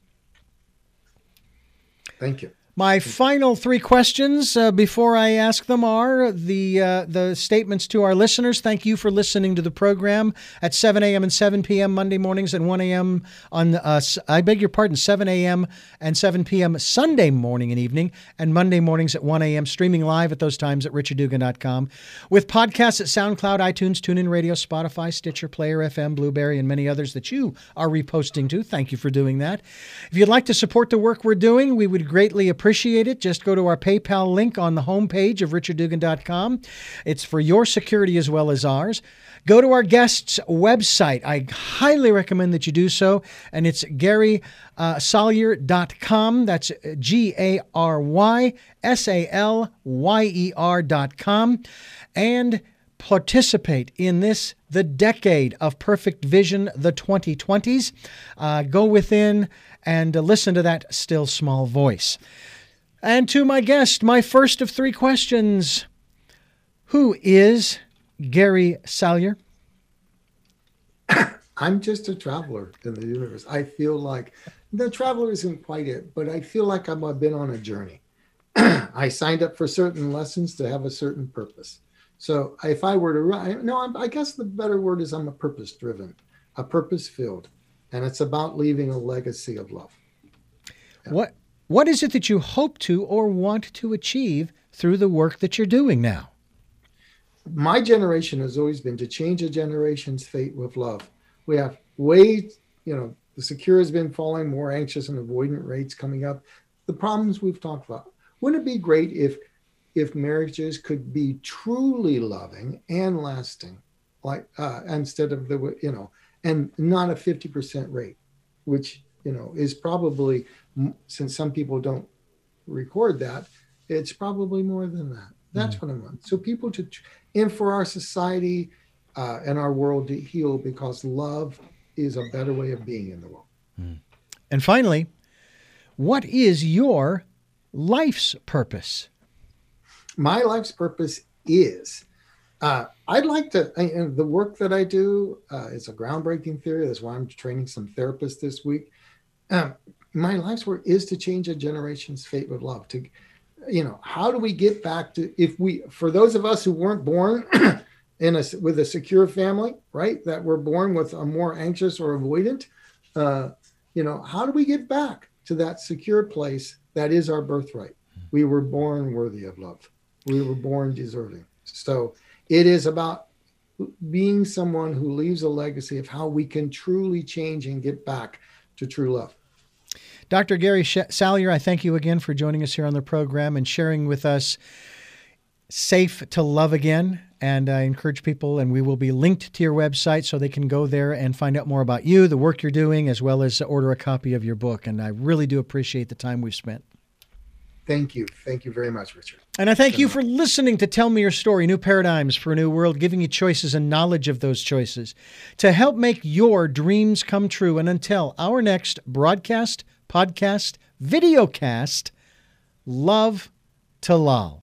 Thank you. My final three questions uh, before I ask them are the uh, the statements to our listeners. Thank you for listening to the program at 7 a.m. and 7 p.m. Monday mornings and 1 a.m. on uh, I beg your pardon 7 a.m. and 7 p.m. Sunday morning and evening and Monday mornings at 1 a.m. Streaming live at those times at richarddugan.com with podcasts at SoundCloud, iTunes, TuneIn Radio, Spotify, Stitcher, Player FM, Blubrry, and many others that you are reposting to. Thank you for doing that. If you'd like to support the work we're doing, we would greatly appreciate appreciate it. Just go to our PayPal link on the homepage of richarddugan.com. It's for your security as well as ours. Go to our guest's website. I highly recommend that you do so. And it's garysalyer.com. Uh, That's G A R Y S A L Y E R.com. And participate in this, the decade of perfect vision, the 2020s. Uh, go within and uh, listen to that still small voice. And to my guest, my first of three questions Who is Gary Salyer? I'm just a traveler in the universe. I feel like the traveler isn't quite it, but I feel like I've been on a journey. I signed up for certain lessons to have a certain purpose. So if I were to write, no, I guess the better word is I'm a purpose driven, a purpose filled, and it's about leaving a legacy of love. Yeah. What what is it that you hope to or want to achieve through the work that you're doing now? My generation has always been to change a generation's fate with love. We have way, you know, the secure has been falling, more anxious and avoidant rates coming up. The problems we've talked about. Wouldn't it be great if if marriages could be truly loving and lasting, like uh, instead of the you know, and not a fifty percent rate, which you know is probably since some people don't record that, it's probably more than that. That's mm. what I want. So people to, and for our society uh, and our world to heal because love is a better way of being in the world. Mm. And finally, what is your life's purpose? My life's purpose is uh, I'd like to, I, the work that I do uh, is a groundbreaking theory. That's why I'm training some therapists this week. Um, my life's work is to change a generation's fate with love. To, you know, how do we get back to if we for those of us who weren't born in a with a secure family, right? That were born with a more anxious or avoidant, uh, you know, how do we get back to that secure place that is our birthright? We were born worthy of love. We were born deserving. So it is about being someone who leaves a legacy of how we can truly change and get back to true love. Dr. Gary Salyer, I thank you again for joining us here on the program and sharing with us Safe to Love Again. And I encourage people, and we will be linked to your website so they can go there and find out more about you, the work you're doing, as well as order a copy of your book. And I really do appreciate the time we've spent. Thank you. Thank you very much, Richard. And I thank you for listening to Tell Me Your Story New Paradigms for a New World, giving you choices and knowledge of those choices to help make your dreams come true. And until our next broadcast, podcast, videocast, love to lol.